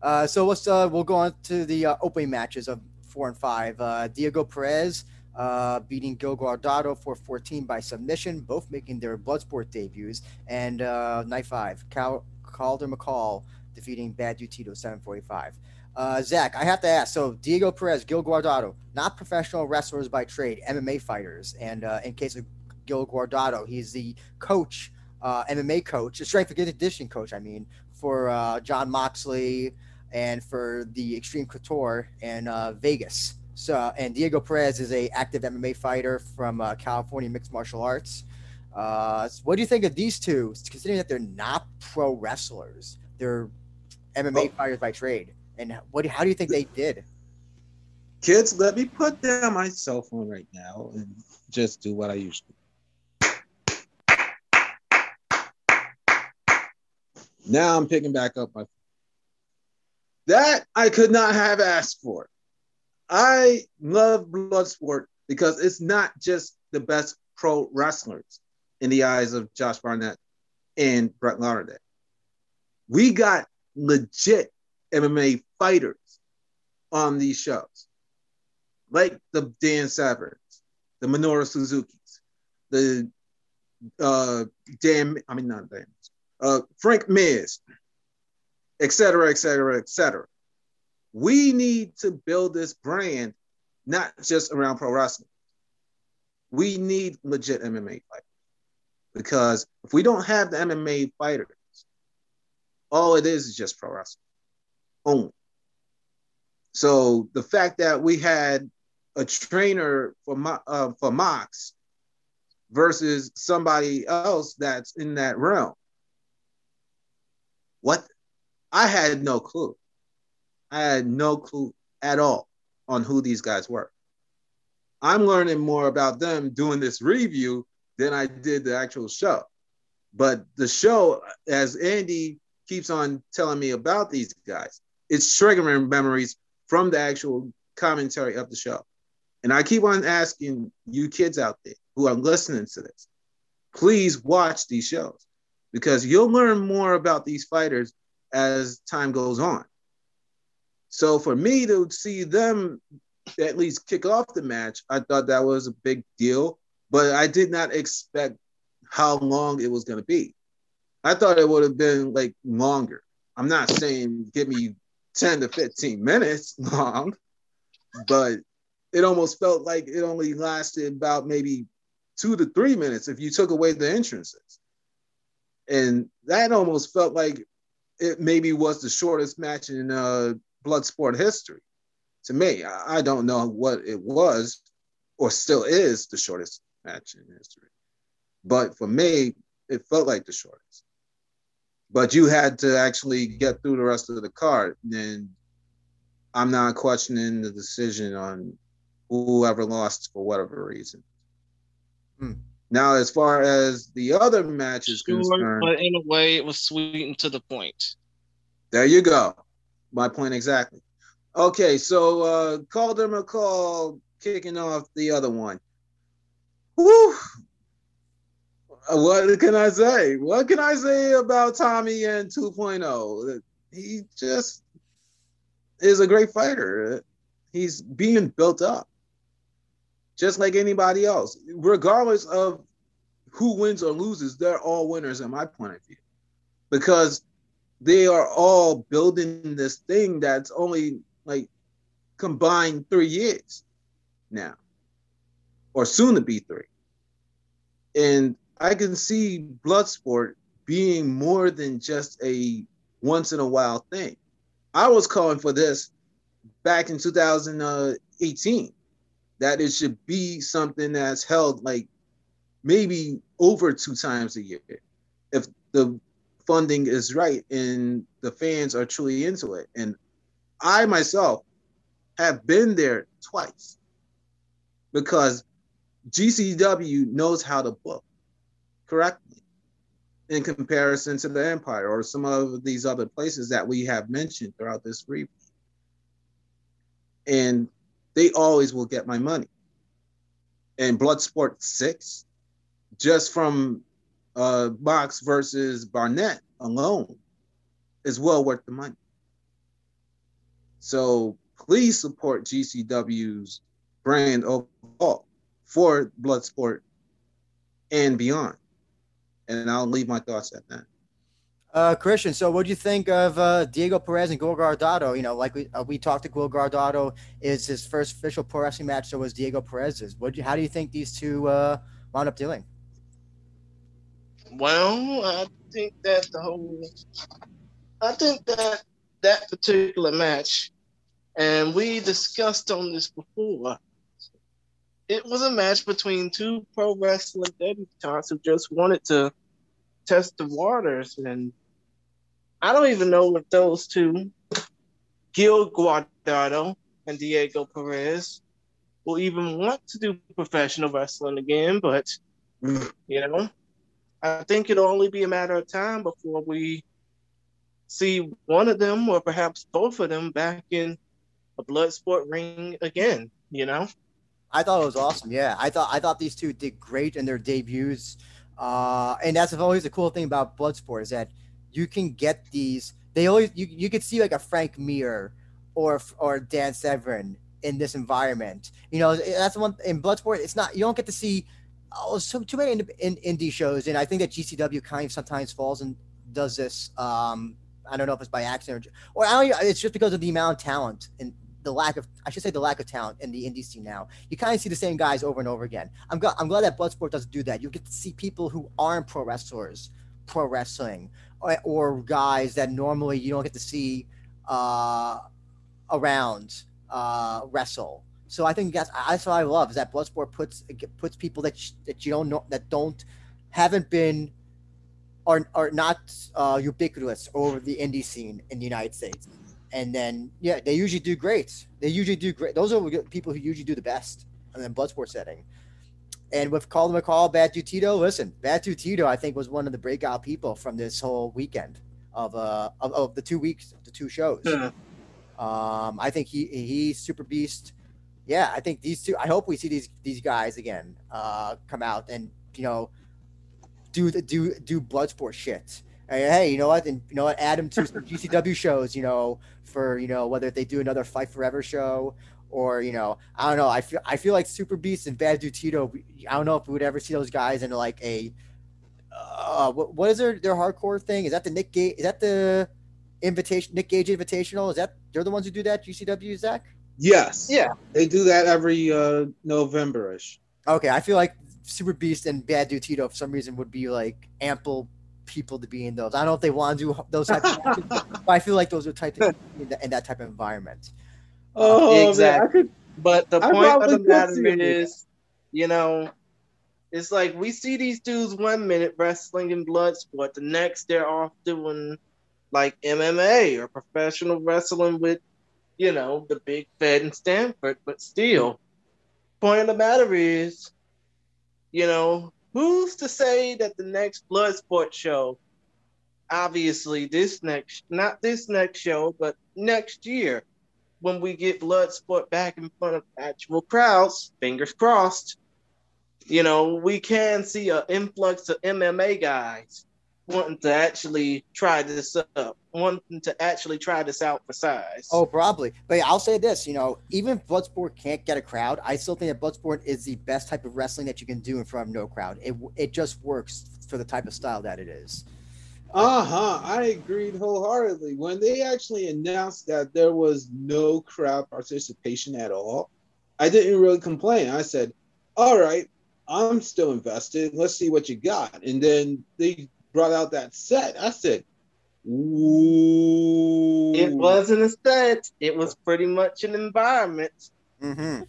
Uh, so let's uh, we'll go on to the uh, opening matches of four and five. Uh, Diego Perez uh, beating Gil Guardado for 14 by submission, both making their Bloodsport debuts. And uh, night five, Cal- Calder McCall defeating Bad Tito 745. Uh, Zach, I have to ask. So Diego Perez, Gil Guardado, not professional wrestlers by trade, MMA fighters. And uh, in case of Gil Guardado, he's the coach, uh, MMA coach, the strength and conditioning coach. I mean, for uh, Jon Moxley and for the Extreme Couture in uh, Vegas. So, and Diego Perez is a active MMA fighter from uh, California Mixed Martial Arts. Uh, so what do you think of these two, considering that they're not pro wrestlers? They're MMA oh. fighters by trade. And what? How do you think they did? Kids, let me put down my cell phone right now and just do what I usually. to. Now I'm picking back up my that I could not have asked for. I love Bloodsport because it's not just the best pro wrestlers in the eyes of Josh Barnett and Brett Lauderdale. We got legit MMA fighters on these shows, like the Dan Severns, the Minoru Suzuki's, the uh, Dan, I mean, not Dan, uh, Frank Mir, et cetera, et cetera, et cetera. We need to build this brand not just around pro wrestling. We need legit MMA fighters because if we don't have the MMA fighters, all it is is just pro wrestling So the fact that we had a trainer for uh, for Mox versus somebody else that's in that realm, what I had no clue. I had no clue at all on who these guys were. I'm learning more about them doing this review than I did the actual show. But the show, as Andy keeps on telling me about these guys, it's triggering memories from the actual commentary of the show. And I keep on asking you kids out there who are listening to this, please watch these shows because you'll learn more about these fighters as time goes on. So for me to see them at least kick off the match, I thought that was a big deal, but I did not expect how long it was going to be. I thought it would have been like longer. I'm not saying give me 10 to 15 minutes <laughs> long, but it almost felt like it only lasted about maybe two to three minutes if you took away the entrances. And that almost felt like it maybe was the shortest match in uh, Bloodsport history. To me, I, I don't know what it was or still is the shortest match in history. But for me, it felt like the shortest. But you had to actually get through the rest of the card. And I'm not questioning the decision on whoever lost for whatever reason. Hmm. Now, as far as the other matches sure, concerned, but in a way, it was sweetened to the point. There you go. My point exactly. Okay, so uh Calder McCall kicking off the other one. Whew. What can I say? What can I say about Tommy and 2.0? He just is a great fighter. He's being built up just like anybody else. Regardless of who wins or loses, they're all winners in my point of view. Because they are all building this thing that's only like combined three years now, or soon to be three. And I can see Bloodsport being more than just a once in a while thing. I was calling for this back in 2018 that it should be something that's held like maybe over two times a year if the funding is right and the fans are truly into it. And I myself have been there twice because GCW knows how to book correctly. in comparison to the Empire or some of these other places that we have mentioned throughout this brief. And they always will get my money. And Bloodsport 6, just from uh, Mox versus Barnett alone, is well worth the money. So please support GCW's brand overall for Bloodsport and beyond. And I'll leave my thoughts at that. Uh, Christian, so what do you think of uh, Diego Perez and Gil Guardado? You know, like we uh, we talked to Gil Guardado, is his first official pro wrestling match. So was Diego Perez's. What? Do you, how do you think these two uh, wound up doing? Well, I think that the whole, I think that that particular match, and we discussed on this before. It was a match between two pro wrestling debutantes who just wanted to test the waters. And I don't even know if those two, Gil Guardado and Diego Perez, will even want to do professional wrestling again. But, you know, I think it'll only be a matter of time before we see one of them or perhaps both of them back in a Bloodsport ring again, you know? I thought it was awesome. Yeah, I thought I thought these two did great in their debuts. Uh, and that's always the cool thing about Bloodsport is that you can get these. They always you, you could see like a Frank Mir or or Dan Severn in this environment. You know, that's one in Bloodsport. It's not you don't get to see oh so too many in, in, indie shows, and I think that GCW kind of sometimes falls and does this. Um, I don't know if it's by accident or, or I don't. It's just because of the amount of talent and the lack of I should say the lack of talent in the indie scene now. You kind of see the same guys over and over again. I'm glad I'm glad that Bloodsport doesn't do that. You get to see people who aren't pro wrestlers, pro wrestling, or, or guys that normally you don't get to see uh, around uh, wrestle. So I think that's that's what I love is that Bloodsport puts puts people that that you don't know that don't haven't been are are not uh, ubiquitous over the indie scene in the United States and then yeah, they usually do great. They usually do great. Those are people who usually do the best in the Bloodsport setting. And with Calder McCall, Bad Dude Tito, listen, Dude Tito, I think was one of the breakout people from this whole weekend of uh of, of the two weeks, the two shows. Yeah. Um, I think he he's super beast. Yeah, I think these two. I hope we see these these guys again uh, come out and you know do the do do Bloodsport shit hey, you know what? And you know what? Add them to some GCW shows, you know, for you know whether they do another Fight Forever show or you know, I don't know. I feel I feel like Super Beast and Bad Dude Tito. I don't know if we would ever see those guys in like a uh, what, what is their their hardcore thing? Is that the Nick Gage? Is that the invitation Nick Gage Invitational? Is that they're the ones who do that? GCW Zach? Yes. Yeah. They do that every uh November-ish. Okay, I feel like Super Beast and Bad Dude Tito for some reason would be like ample people to be in those. I don't know if they want to do those types of <laughs> matches, but I feel like those are type of, in, in, that type of environment. Oh, exactly. Man, but the point of the matter is, you know, it's like we see these dudes one minute wrestling in Bloodsport, the next they're off doing like MMA or professional wrestling with, you know, the big Fed in Stamford. But still, point of the matter is, you know, who's to say that the next Bloodsport show, obviously this next, not this next show, but next year, when we get Bloodsport back in front of actual crowds, fingers crossed, you know, we can see an influx of MMA guys wanting to actually try this up, wanting to actually try this out for size. Oh, probably. But I'll say this, you know, even if Bloodsport can't get a crowd, I still think that Bloodsport is the best type of wrestling that you can do in front of no crowd. It it just works for the type of style that it is. Uh huh. I agreed wholeheartedly. When they actually announced that there was no crowd participation at all, I didn't really complain. I said, "All right, I'm still invested. Let's see what you got." And then they brought out that set, I said, Ooh. It wasn't a set. It was pretty much an environment. Mm-hmm.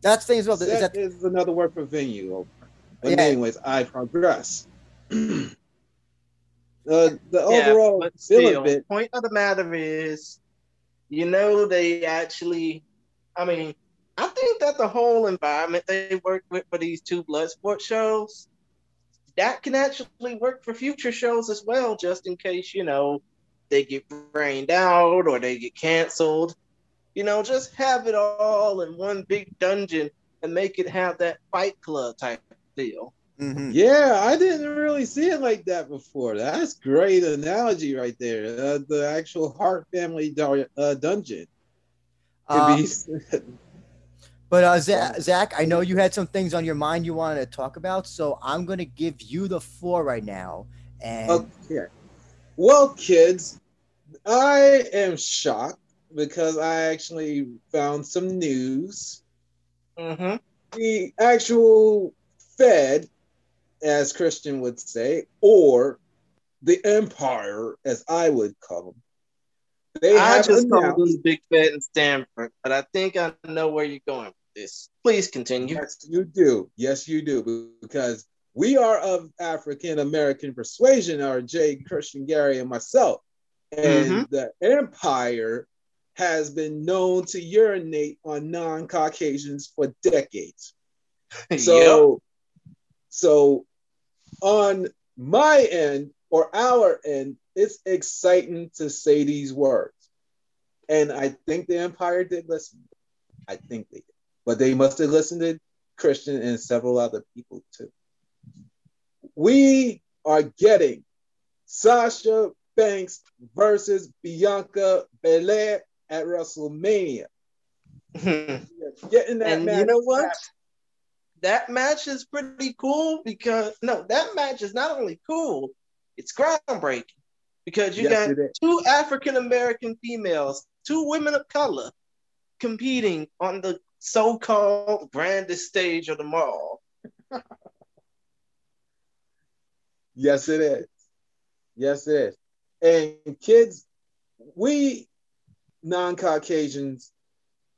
That's things well. Set is, that... is another word for venue. But yeah. anyways, I progress. <clears throat> uh, the yeah, overall but still, bit... point of the matter is, you know, they actually. I mean, I think that the whole environment they worked with for these two Bloodsport shows that can actually work for future shows as well, just in case, you know, they get rained out or they get canceled. You know, just have it all in one big dungeon and make it have that fight club type deal. Mm-hmm. Yeah, I didn't really see it like that before. That's great analogy right there. Uh, the actual Hart family uh, dungeon. Um, <laughs> but uh, Zach, I know you had some things on your mind you wanted to talk about, so I'm going to give you the floor right now. And okay. Well, kids, I am shocked because I actually found some news. Mm-hmm. The actual Fed as Christian would say, or the Empire, as I would call them. They I just call them Big Fed and Stamford, but I think I know where you're going with this. Please continue. Yes, you do. Yes, you do, because we are of African American persuasion, our Jay Christian Gary and myself, and mm-hmm. the Empire has been known to urinate on non-Caucasians for decades. <laughs> So, yep. so on my end or our end, it's exciting to say these words. And I think the Empire did listen. I think they did. But they must have listened to Christian and several other people too. We are getting Sasha Banks versus Bianca Belair at WrestleMania. Hmm. getting that and match. You know what? that match is pretty cool because no, that match is not only cool, it's groundbreaking because you yes, got two African American females, two women of color competing on the so-called grandest stage of them all. <laughs> yes, it is. Yes, it is. And kids, we non-Caucasians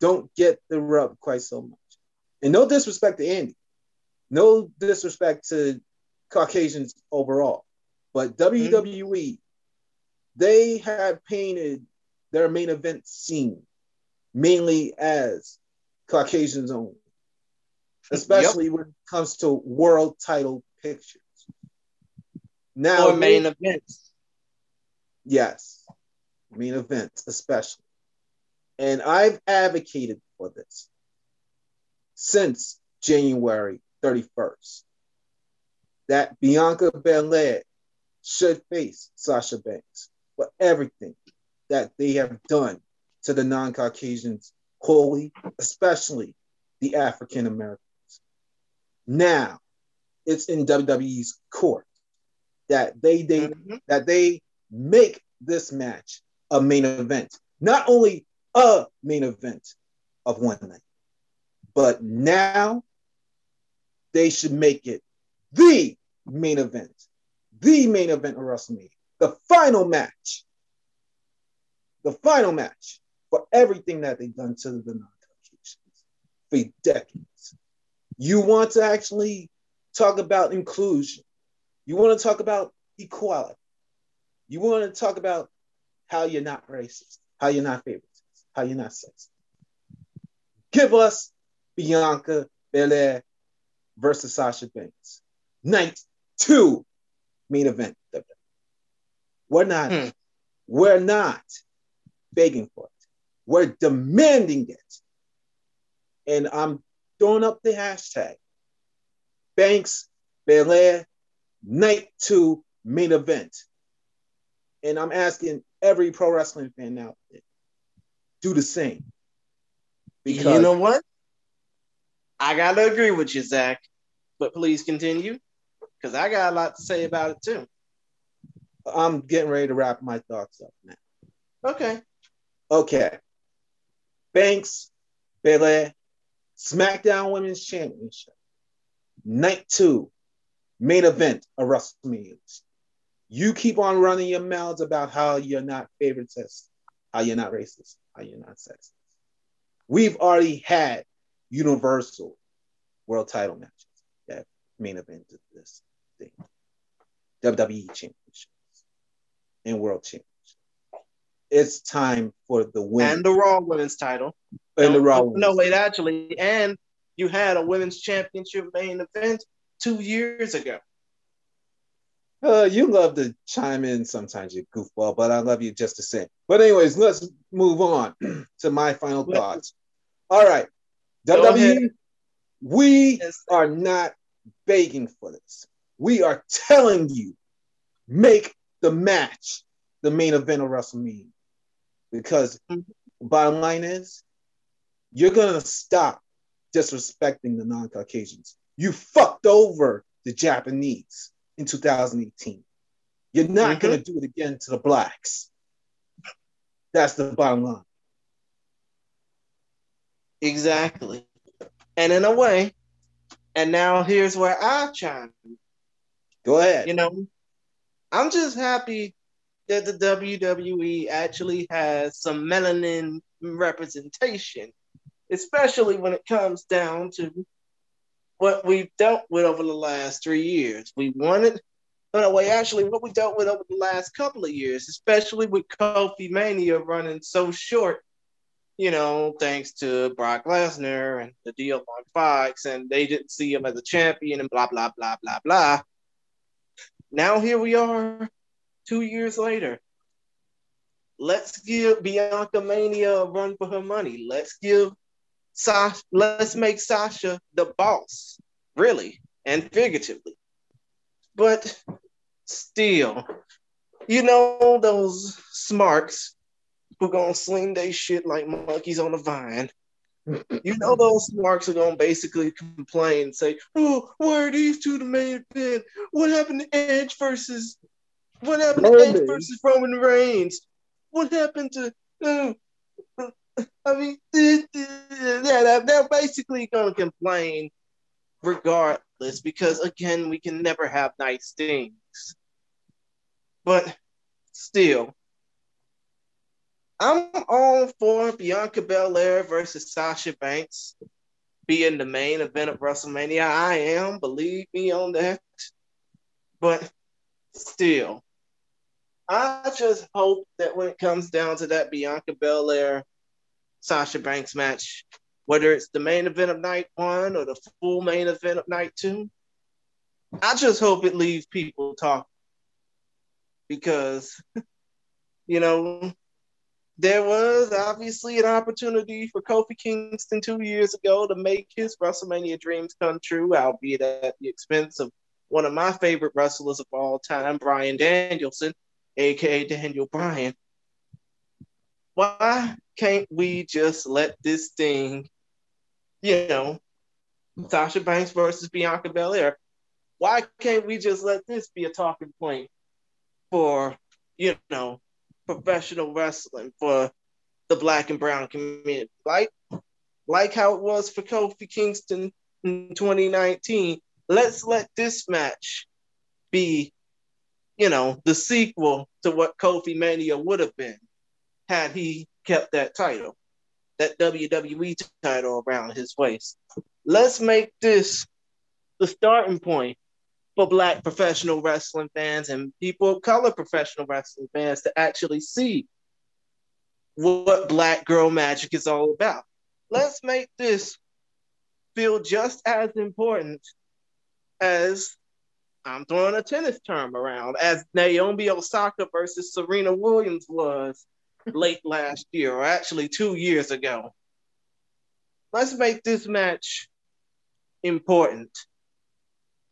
don't get the rub quite so much. And no disrespect to Andy, no disrespect to Caucasians overall, but WWE, mm-hmm. they have painted their main event scene mainly as Caucasians <laughs> only, especially yep. when it comes to world title pictures. Now, or main events. Yes, main events, especially. And I've advocated for this since January 31st that Bianca Belair should face Sasha Banks for everything that they have done to the non Caucasians, especially the African Americans. Now, it's in WWE's court that they, they mm-hmm. that they make this match a main event, not only a main event of one night, but now they should make it the main event, the main event of WrestleMania, the final match, the final match for everything that they've done to the non-Caucasians for decades. You want to actually talk about inclusion. You want to talk about equality. You want to talk about how you're not racist, how you're not favorite, how you're not sexist. Give us Bianca Belair versus Sasha Banks. Night two, main event. We're not, hmm. we're not begging for it. We're demanding it. And I'm throwing up the hashtag. Banks, Belair, night two, main event. And I'm asking every pro wrestling fan out there, do the same. Because you know what? I gotta agree with you, Zach. But please continue, because I got a lot to say about it too. I'm getting ready to wrap my thoughts up now. Okay. Okay. Banks, Belair, SmackDown Women's Championship, Night Two, main event of WrestleMania. You keep on running your mouths about how you're not favoritist, how you're not racist, how you're not sexist. We've already had universal world title matches that main event of this thing. WWE championships and world championships. It's time for the win. And the Raw women's title. And no, the Raw No, wait, actually. And you had a women's championship main event two years ago. Uh, you love to chime in sometimes, you goofball, but I love you just the same. But anyways, let's move on <clears throat> to my final thoughts. All right, WWE, we are not begging for this. We are telling you, make the match the main event of WrestleMania. Because mm-hmm. bottom line is, you're gonna stop disrespecting the non-Caucasians. You fucked over the Japanese in 2018. You're not mm-hmm. gonna do it again to the blacks. That's the bottom line. Exactly. And in a way, and now here's where I chime. Go ahead. You know, I'm just happy that the WWE actually has some melanin representation, especially when it comes down to what we've dealt with over the last three years. We wanted, no, way, actually, what we dealt with over the last couple of years, especially with Kofi Mania running so short, you know, thanks to Brock Lesnar and the deal on Fox, and they didn't see him as a champion and blah, blah, blah, blah, blah. Now here we are two years later. Let's give Bianca Mania a run for her money. Let's give Sasha, let's make Sasha the boss, really and figuratively. But still, you know those smarks who gonna sling they shit like monkeys on a vine. You know those smarks are gonna basically complain, say, "Oh, why are these two the main event? What happened to Edge versus what happened to Edge versus Roman Reigns? What happened to? Uh, I mean, <laughs> yeah, they're basically going to complain regardless because again, we can never have nice things. But still, I'm all for Bianca Belair versus Sasha Banks being the main event of WrestleMania. I am, believe me on that. But still, I just hope that when it comes down to that Bianca Belair Sasha Banks match, whether it's the main event of night one or the full main event of night two, I just hope it leaves people talking. Because, <laughs> you know, there was obviously an opportunity for Kofi Kingston two years ago to make his WrestleMania dreams come true, albeit at the expense of one of my favorite wrestlers of all time, Bryan Danielson aka Daniel Bryan. Why can't we just let this thing, you know, Sasha Banks versus Bianca Belair? Why can't we just let this be a talking point for, you know, professional wrestling for the black and brown community? Like, like how it was for Kofi Kingston in 2019. Let's let this match be you know, the sequel to what Kofi Mania would have been had he kept that title, that WWE title around his waist. Let's make this the starting point for Black professional wrestling fans and people of color professional wrestling fans to actually see what Black Girl Magic is all about. Let's make this feel just as important as I'm throwing a tennis term around as Naomi Osaka versus Serena Williams was late <laughs> last year, or actually two years ago. Let's make this match important.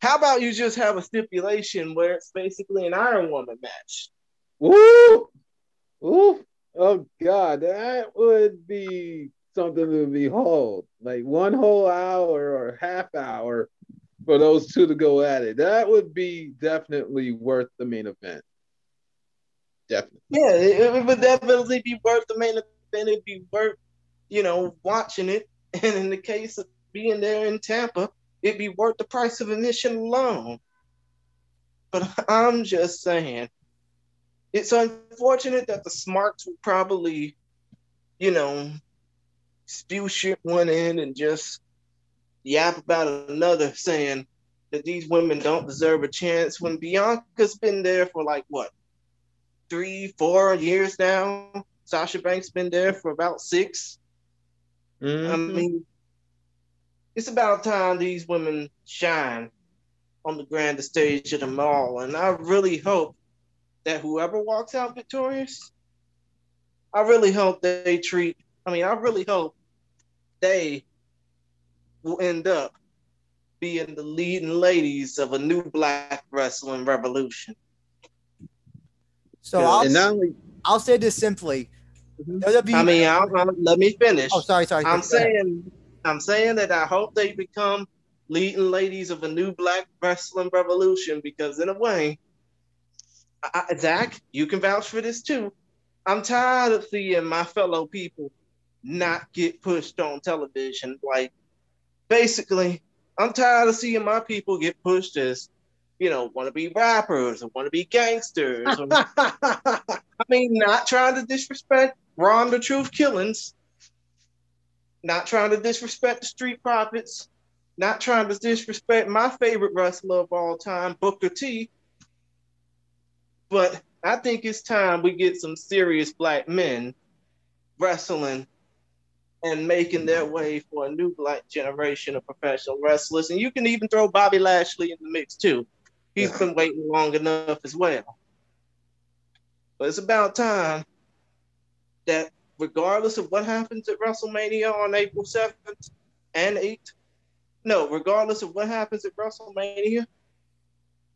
How about you just have a stipulation where it's basically an Iron Woman match? Woo! Woo! Oh God, that would be something to behold. Like one whole hour or half hour for those two to go at it. That would be definitely worth the main event. Definitely. Yeah, it, would definitely be worth the main event. It'd be worth, you know, watching it. <laughs> And in the case of being there in Tampa, it'd be worth the price of admission alone. But <laughs> I'm just saying, it's unfortunate that the smarks will probably, you know, spew shit one in and just yap about another saying that these women don't deserve a chance when Bianca's been there for like what three, four years now. Sasha Banks been there for about 6 mm-hmm. I mean, it's about time these women shine on the grandest stage of them all. And I really hope that whoever walks out victorious, I really hope they treat, I mean, I really hope they will end up being the leading ladies of a new black wrestling revolution. So I'll, and not only, I'll say this simply. Mm-hmm. WWE, I mean, I'll, I'll, let me finish. Oh, sorry, sorry. I'm saying, I'm saying that I hope they become leading ladies of a new black wrestling revolution because, in a way, I, Zach, you can vouch for this too. I'm tired of seeing my fellow people not get pushed on television. Like, basically, I'm tired of seeing my people get pushed as, you know, want to be rappers or want to be gangsters. Or, <laughs> I mean, not trying to disrespect Ron the Truth Killings, not trying to disrespect the Street Profits, not trying to disrespect my favorite wrestler of all time, Booker T. But I think it's time we get some serious black men wrestling and making their way for a new black generation of professional wrestlers. And you can even throw Bobby Lashley in the mix too. He's yeah. been waiting long enough as well. But it's about time that regardless of what happens at WrestleMania on April 7th and 8th, no, regardless of what happens at WrestleMania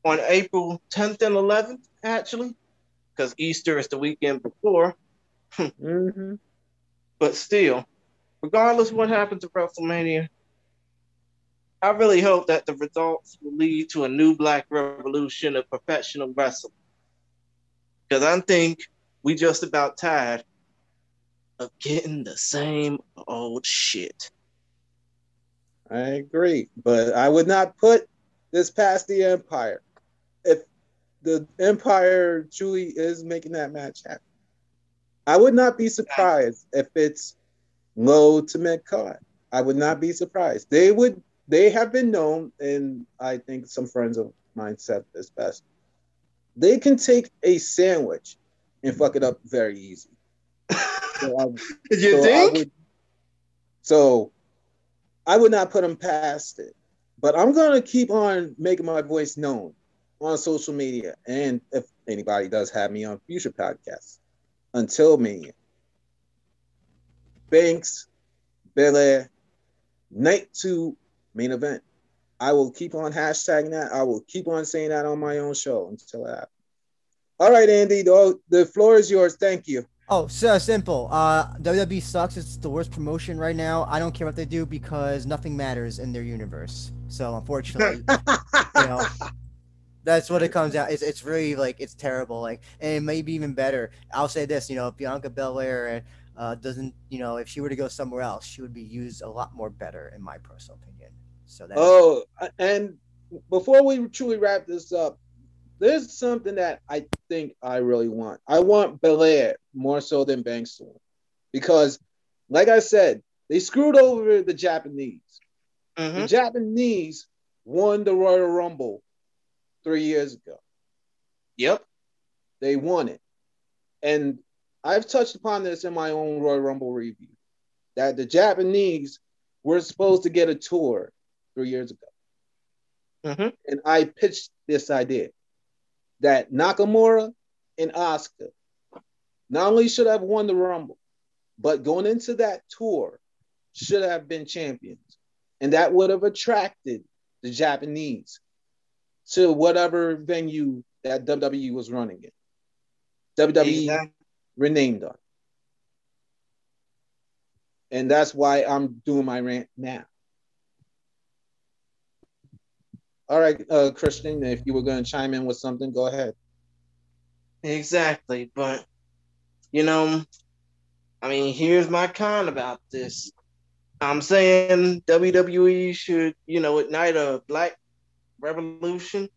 on April 10th and 11th, actually, because Easter is the weekend before. <laughs> mm-hmm. But still, regardless what happens at WrestleMania, I really hope that the results will lead to a new black revolution of professional wrestling. Because I think we just about tired of getting the same old shit. I agree, but I would not put this past the Empire. If the Empire truly is making that match happen, I would not be surprised if it's low to mid card. I would not be surprised. They would. They have been known, and I think some friends of mine said this best. They can take a sandwich and fuck it up very easy. So I, <laughs> you so think? I would, so I would not put them past it. But I'm gonna keep on making my voice known on social media, and if anybody does have me on future podcasts, until me, Banks, Belair, night two main event. I will keep on hashtagging that. I will keep on saying that on my own show until it happens. All right, Andy, the, the floor is yours. Thank you. Oh, so simple. Uh, WWE sucks. It's the worst promotion right now. I don't care what they do because nothing matters in their universe. So unfortunately, <laughs> you know, that's what it comes out. It's it's really like it's terrible. Like, and it may be even better. I'll say this. You know, Bianca Belair uh, doesn't, you know, if she were to go somewhere else, she would be used a lot more better, in my personal opinion. So that. Oh, and before we truly wrap this up, there's something that I think I really want. I want Belair more so than Banks because, like I said, they screwed over the Japanese. Mm-hmm. The Japanese won the Royal Rumble three years ago. Yep. They won it. And I've touched upon this in my own Royal Rumble review that the Japanese were supposed to get a tour three years ago. Mm-hmm. And I pitched this idea that Nakamura and Asuka not only should have won the Rumble, but going into that tour should have been champions. And that would have attracted the Japanese to whatever venue that WWE was running in. WWE exactly renamed on. And that's why I'm doing my rant now. All right, uh, Christian, if you were going to chime in with something, go ahead. Exactly. But, you know, I mean, here's my con about this. I'm saying WWE should, you know, ignite a black revolution.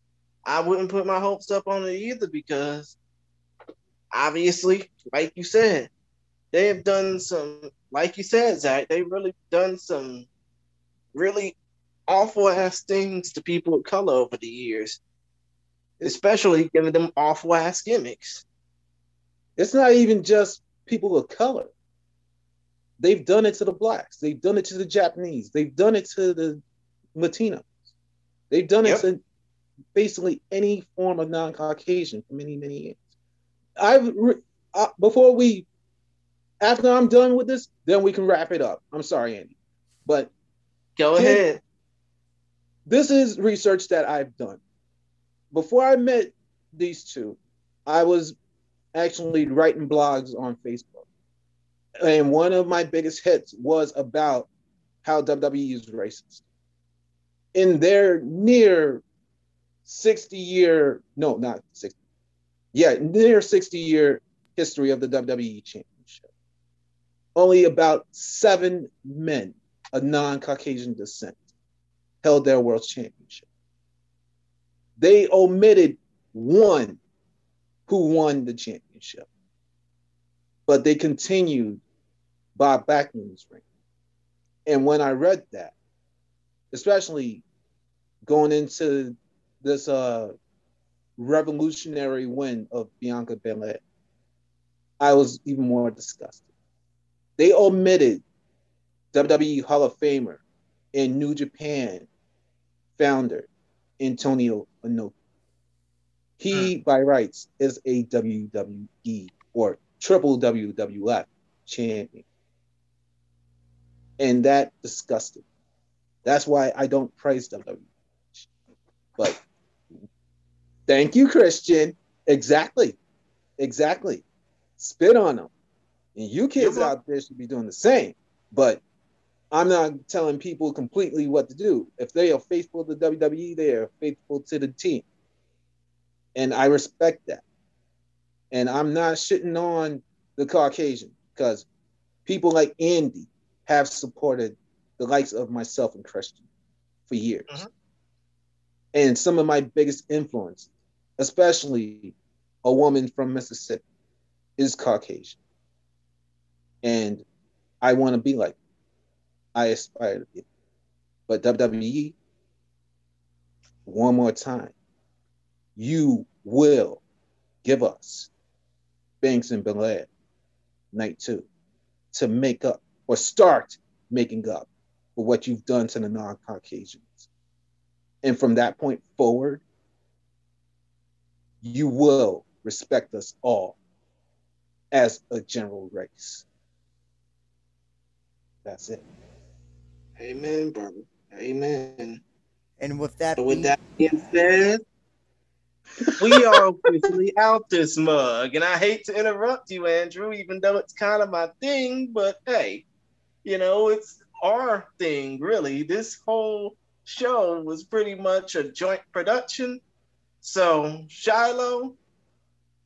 I wouldn't put my hopes up on it either because obviously, like you said, they have done some, like you said, Zach, they've really done some really awful ass things to people of color over the years, especially giving them awful ass gimmicks. It's not even just people of color. They've done it to the blacks. They've done it to the Japanese. They've done it to the Latinos. They've done yep. it to basically any form of non-Caucasian for many many years. I've uh, before we after I'm done with this, then we can wrap it up. I'm sorry, Andy, but go ahead. This is research that I've done. Before I met these two, I was actually writing blogs on Facebook. And one of my biggest hits was about how WWE is racist. In their near 60 year, no, not 60, yeah, near 60 year history of the WWE Championship, only about seven men of non Caucasian descent held their world championship. They omitted one who won the championship. But they continued Bob Backlund's reign. And when I read that, especially going into this uh, revolutionary win of Bianca Belair, I was even more disgusted. They omitted WWE Hall of Famer and New Japan founder Antonio Inoki. He, mm. by rights, is a WWE or triple WWF champion. And that disgusted. That's why I don't praise WWE. Thank you, Christian. Exactly. Exactly. Spit on them. And you kids out there should be doing the same. But I'm not telling people completely what to do. If they are faithful to WWE, they are faithful to the team and I respect that. And I'm not shitting on the Caucasian because people like Andy have supported the likes of myself and Christian for years. Mm-hmm. And some of my biggest influence, especially a woman from Mississippi, is Caucasian. And I want to be like, I aspire to be. But WWE, one more time, you will give us Banks and Belair night two to make up or start making up for what you've done to the non Caucasians. And from that point forward, you will respect us all as a general race. That's it. Amen, brother. Amen. And with that, so with that being said, we are officially out this mug. And I hate to interrupt you, Andrew, even though it's kind of my thing, but hey, you know, it's our thing, really. This whole show was pretty much a joint production. So, Shiloh,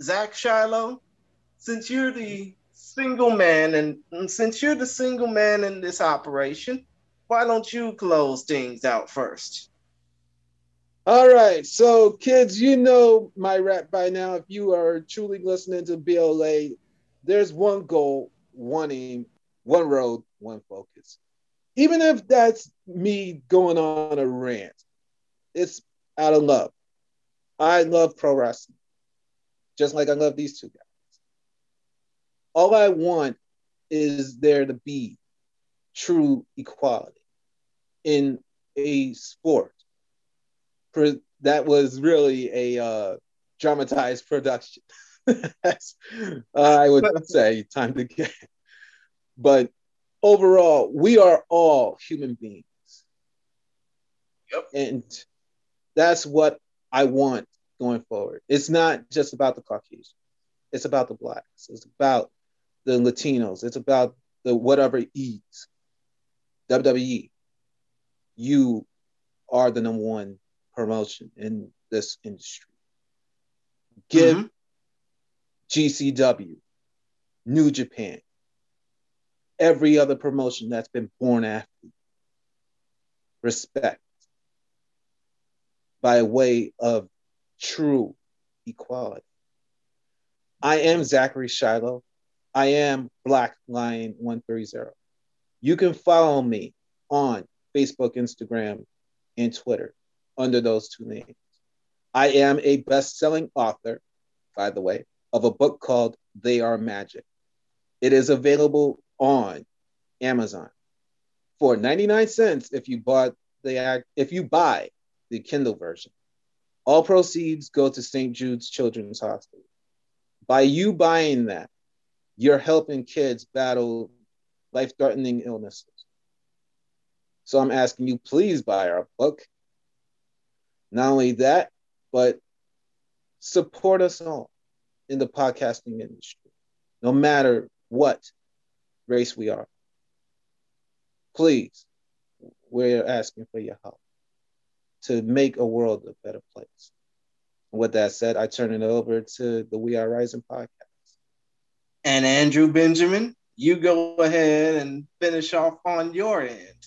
Zach Shiloh, since you're the single man and, and since you're the single man in this operation, why don't you close things out first? All right, so kids, you know my rap by now. If you are truly listening to BLA, there's one goal, one aim, one road, one focus. Even if that's me going on a rant, it's out of love. I love pro wrestling, just like I love these two guys. All I want is there to be true equality in a sport For that was really a uh, dramatized production. <laughs> I would say time to get. But overall, we are all human beings. Yep. And that's what I want going forward. It's not just about the Caucasians. It's about the blacks. It's about the Latinos. It's about the whatever E's. WWE, you are the number one promotion in this industry. Give mm-hmm. GCW, New Japan, every other promotion that's been born after respect by way of true equality. I am Zachary Shiloh. I am Black Lion 130. You can follow me on Facebook, Instagram, and Twitter under those two names. I am a best selling author, by the way, of a book called They Are Magic. It is available on Amazon for 99 cents if you bought the if you buy the Kindle version. All proceeds go to St. Jude's Children's Hospital. By you buying that, you're helping kids battle life threatening illnesses. So I'm asking you, please buy our book. Not only that, but support us all in the podcasting industry, no matter what race we are. Please, we're asking for your help to make a world a better place. with that said, I turn it over to the We Are Rising podcast. And Andrew Benjamin, you go ahead and finish off on your end.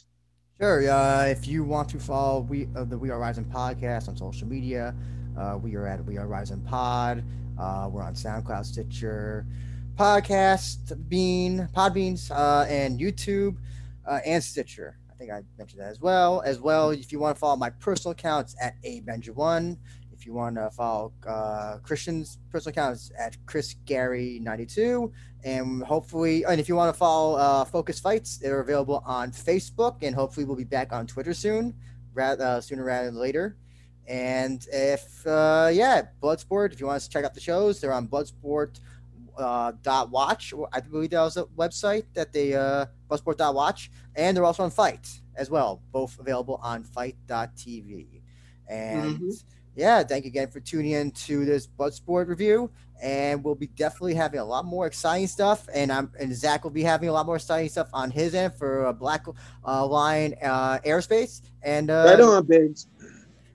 Sure. Uh, if you want to follow we uh, the We Are Rising podcast on social media, uh, we are at We Are Rising Pod. Uh, we're on SoundCloud, Stitcher, Podcast Bean, Podbeans, uh, and YouTube, uh, and Stitcher think I mentioned that as well. As well, if you want to follow my personal accounts at a Benja one. If you want to follow uh, Christian's personal accounts at Chris Gary ninety two, and hopefully, and if you want to follow uh, Focus Fights, they're available on Facebook, and hopefully we'll be back on Twitter soon, rather uh, sooner rather than later. And if uh, yeah, Bloodsport, if you want to check out the shows, they're on Bloodsport uh, dot watch. I believe that was a website that they uh, Bloodsport dot watch, and they're also on FITE as well, both available on FITE.tv. And mm-hmm. yeah, thank you again for tuning in to this Bloodsport review. And we'll be definitely having a lot more exciting stuff. And I'm and Zach will be having a lot more exciting stuff on his end for uh, Black uh, Line uh, Aerospace. And uh, right on, babes.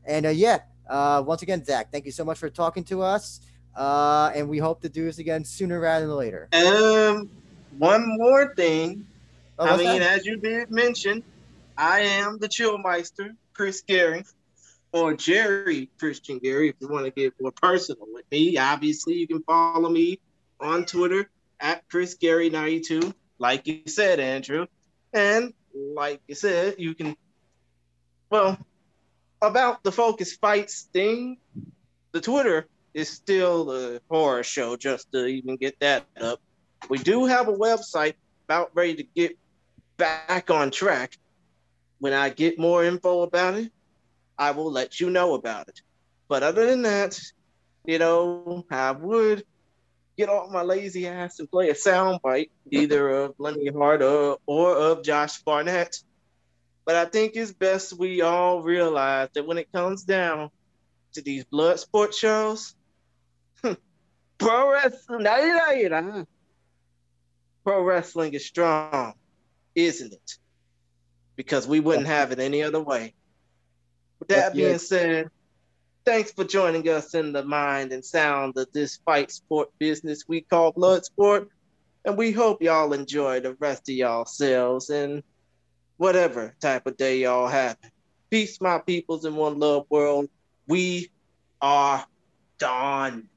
And uh, yeah, uh, once again, Zach, thank you so much for talking to us. Uh, and we hope to do this again sooner rather than later. Um, one more thing. Oh, I mean, that? as you did mention, I am the Chillmeister, Chris Gary, or Jerry Christian Gary, if you want to get more personal with me. Obviously, you can follow me on Twitter at Chris Gary 92 like you said, Andrew. And like you said, you can, well, about the Focus Fights thing, the Twitter is still a horror show just to even get that up. We do have a website about ready to get back on track. When I get more info about it, I will let you know about it. But other than that, you know, I would get off my lazy ass and play a soundbite, either of Lenny Hart or, or of Josh Barnett. But I think it's best we all realize that when it comes down to these Bloodsport shows, pro wrestling, now you know, you know. pro wrestling is strong, isn't it? because we wouldn't have it any other way. With that being said, thanks for joining us in the mind and sound of this fight sport business we call Bloodsport. And we hope y'all enjoy the rest of y'all selves and whatever type of day y'all have. Peace, my peoples in one love world. We are done.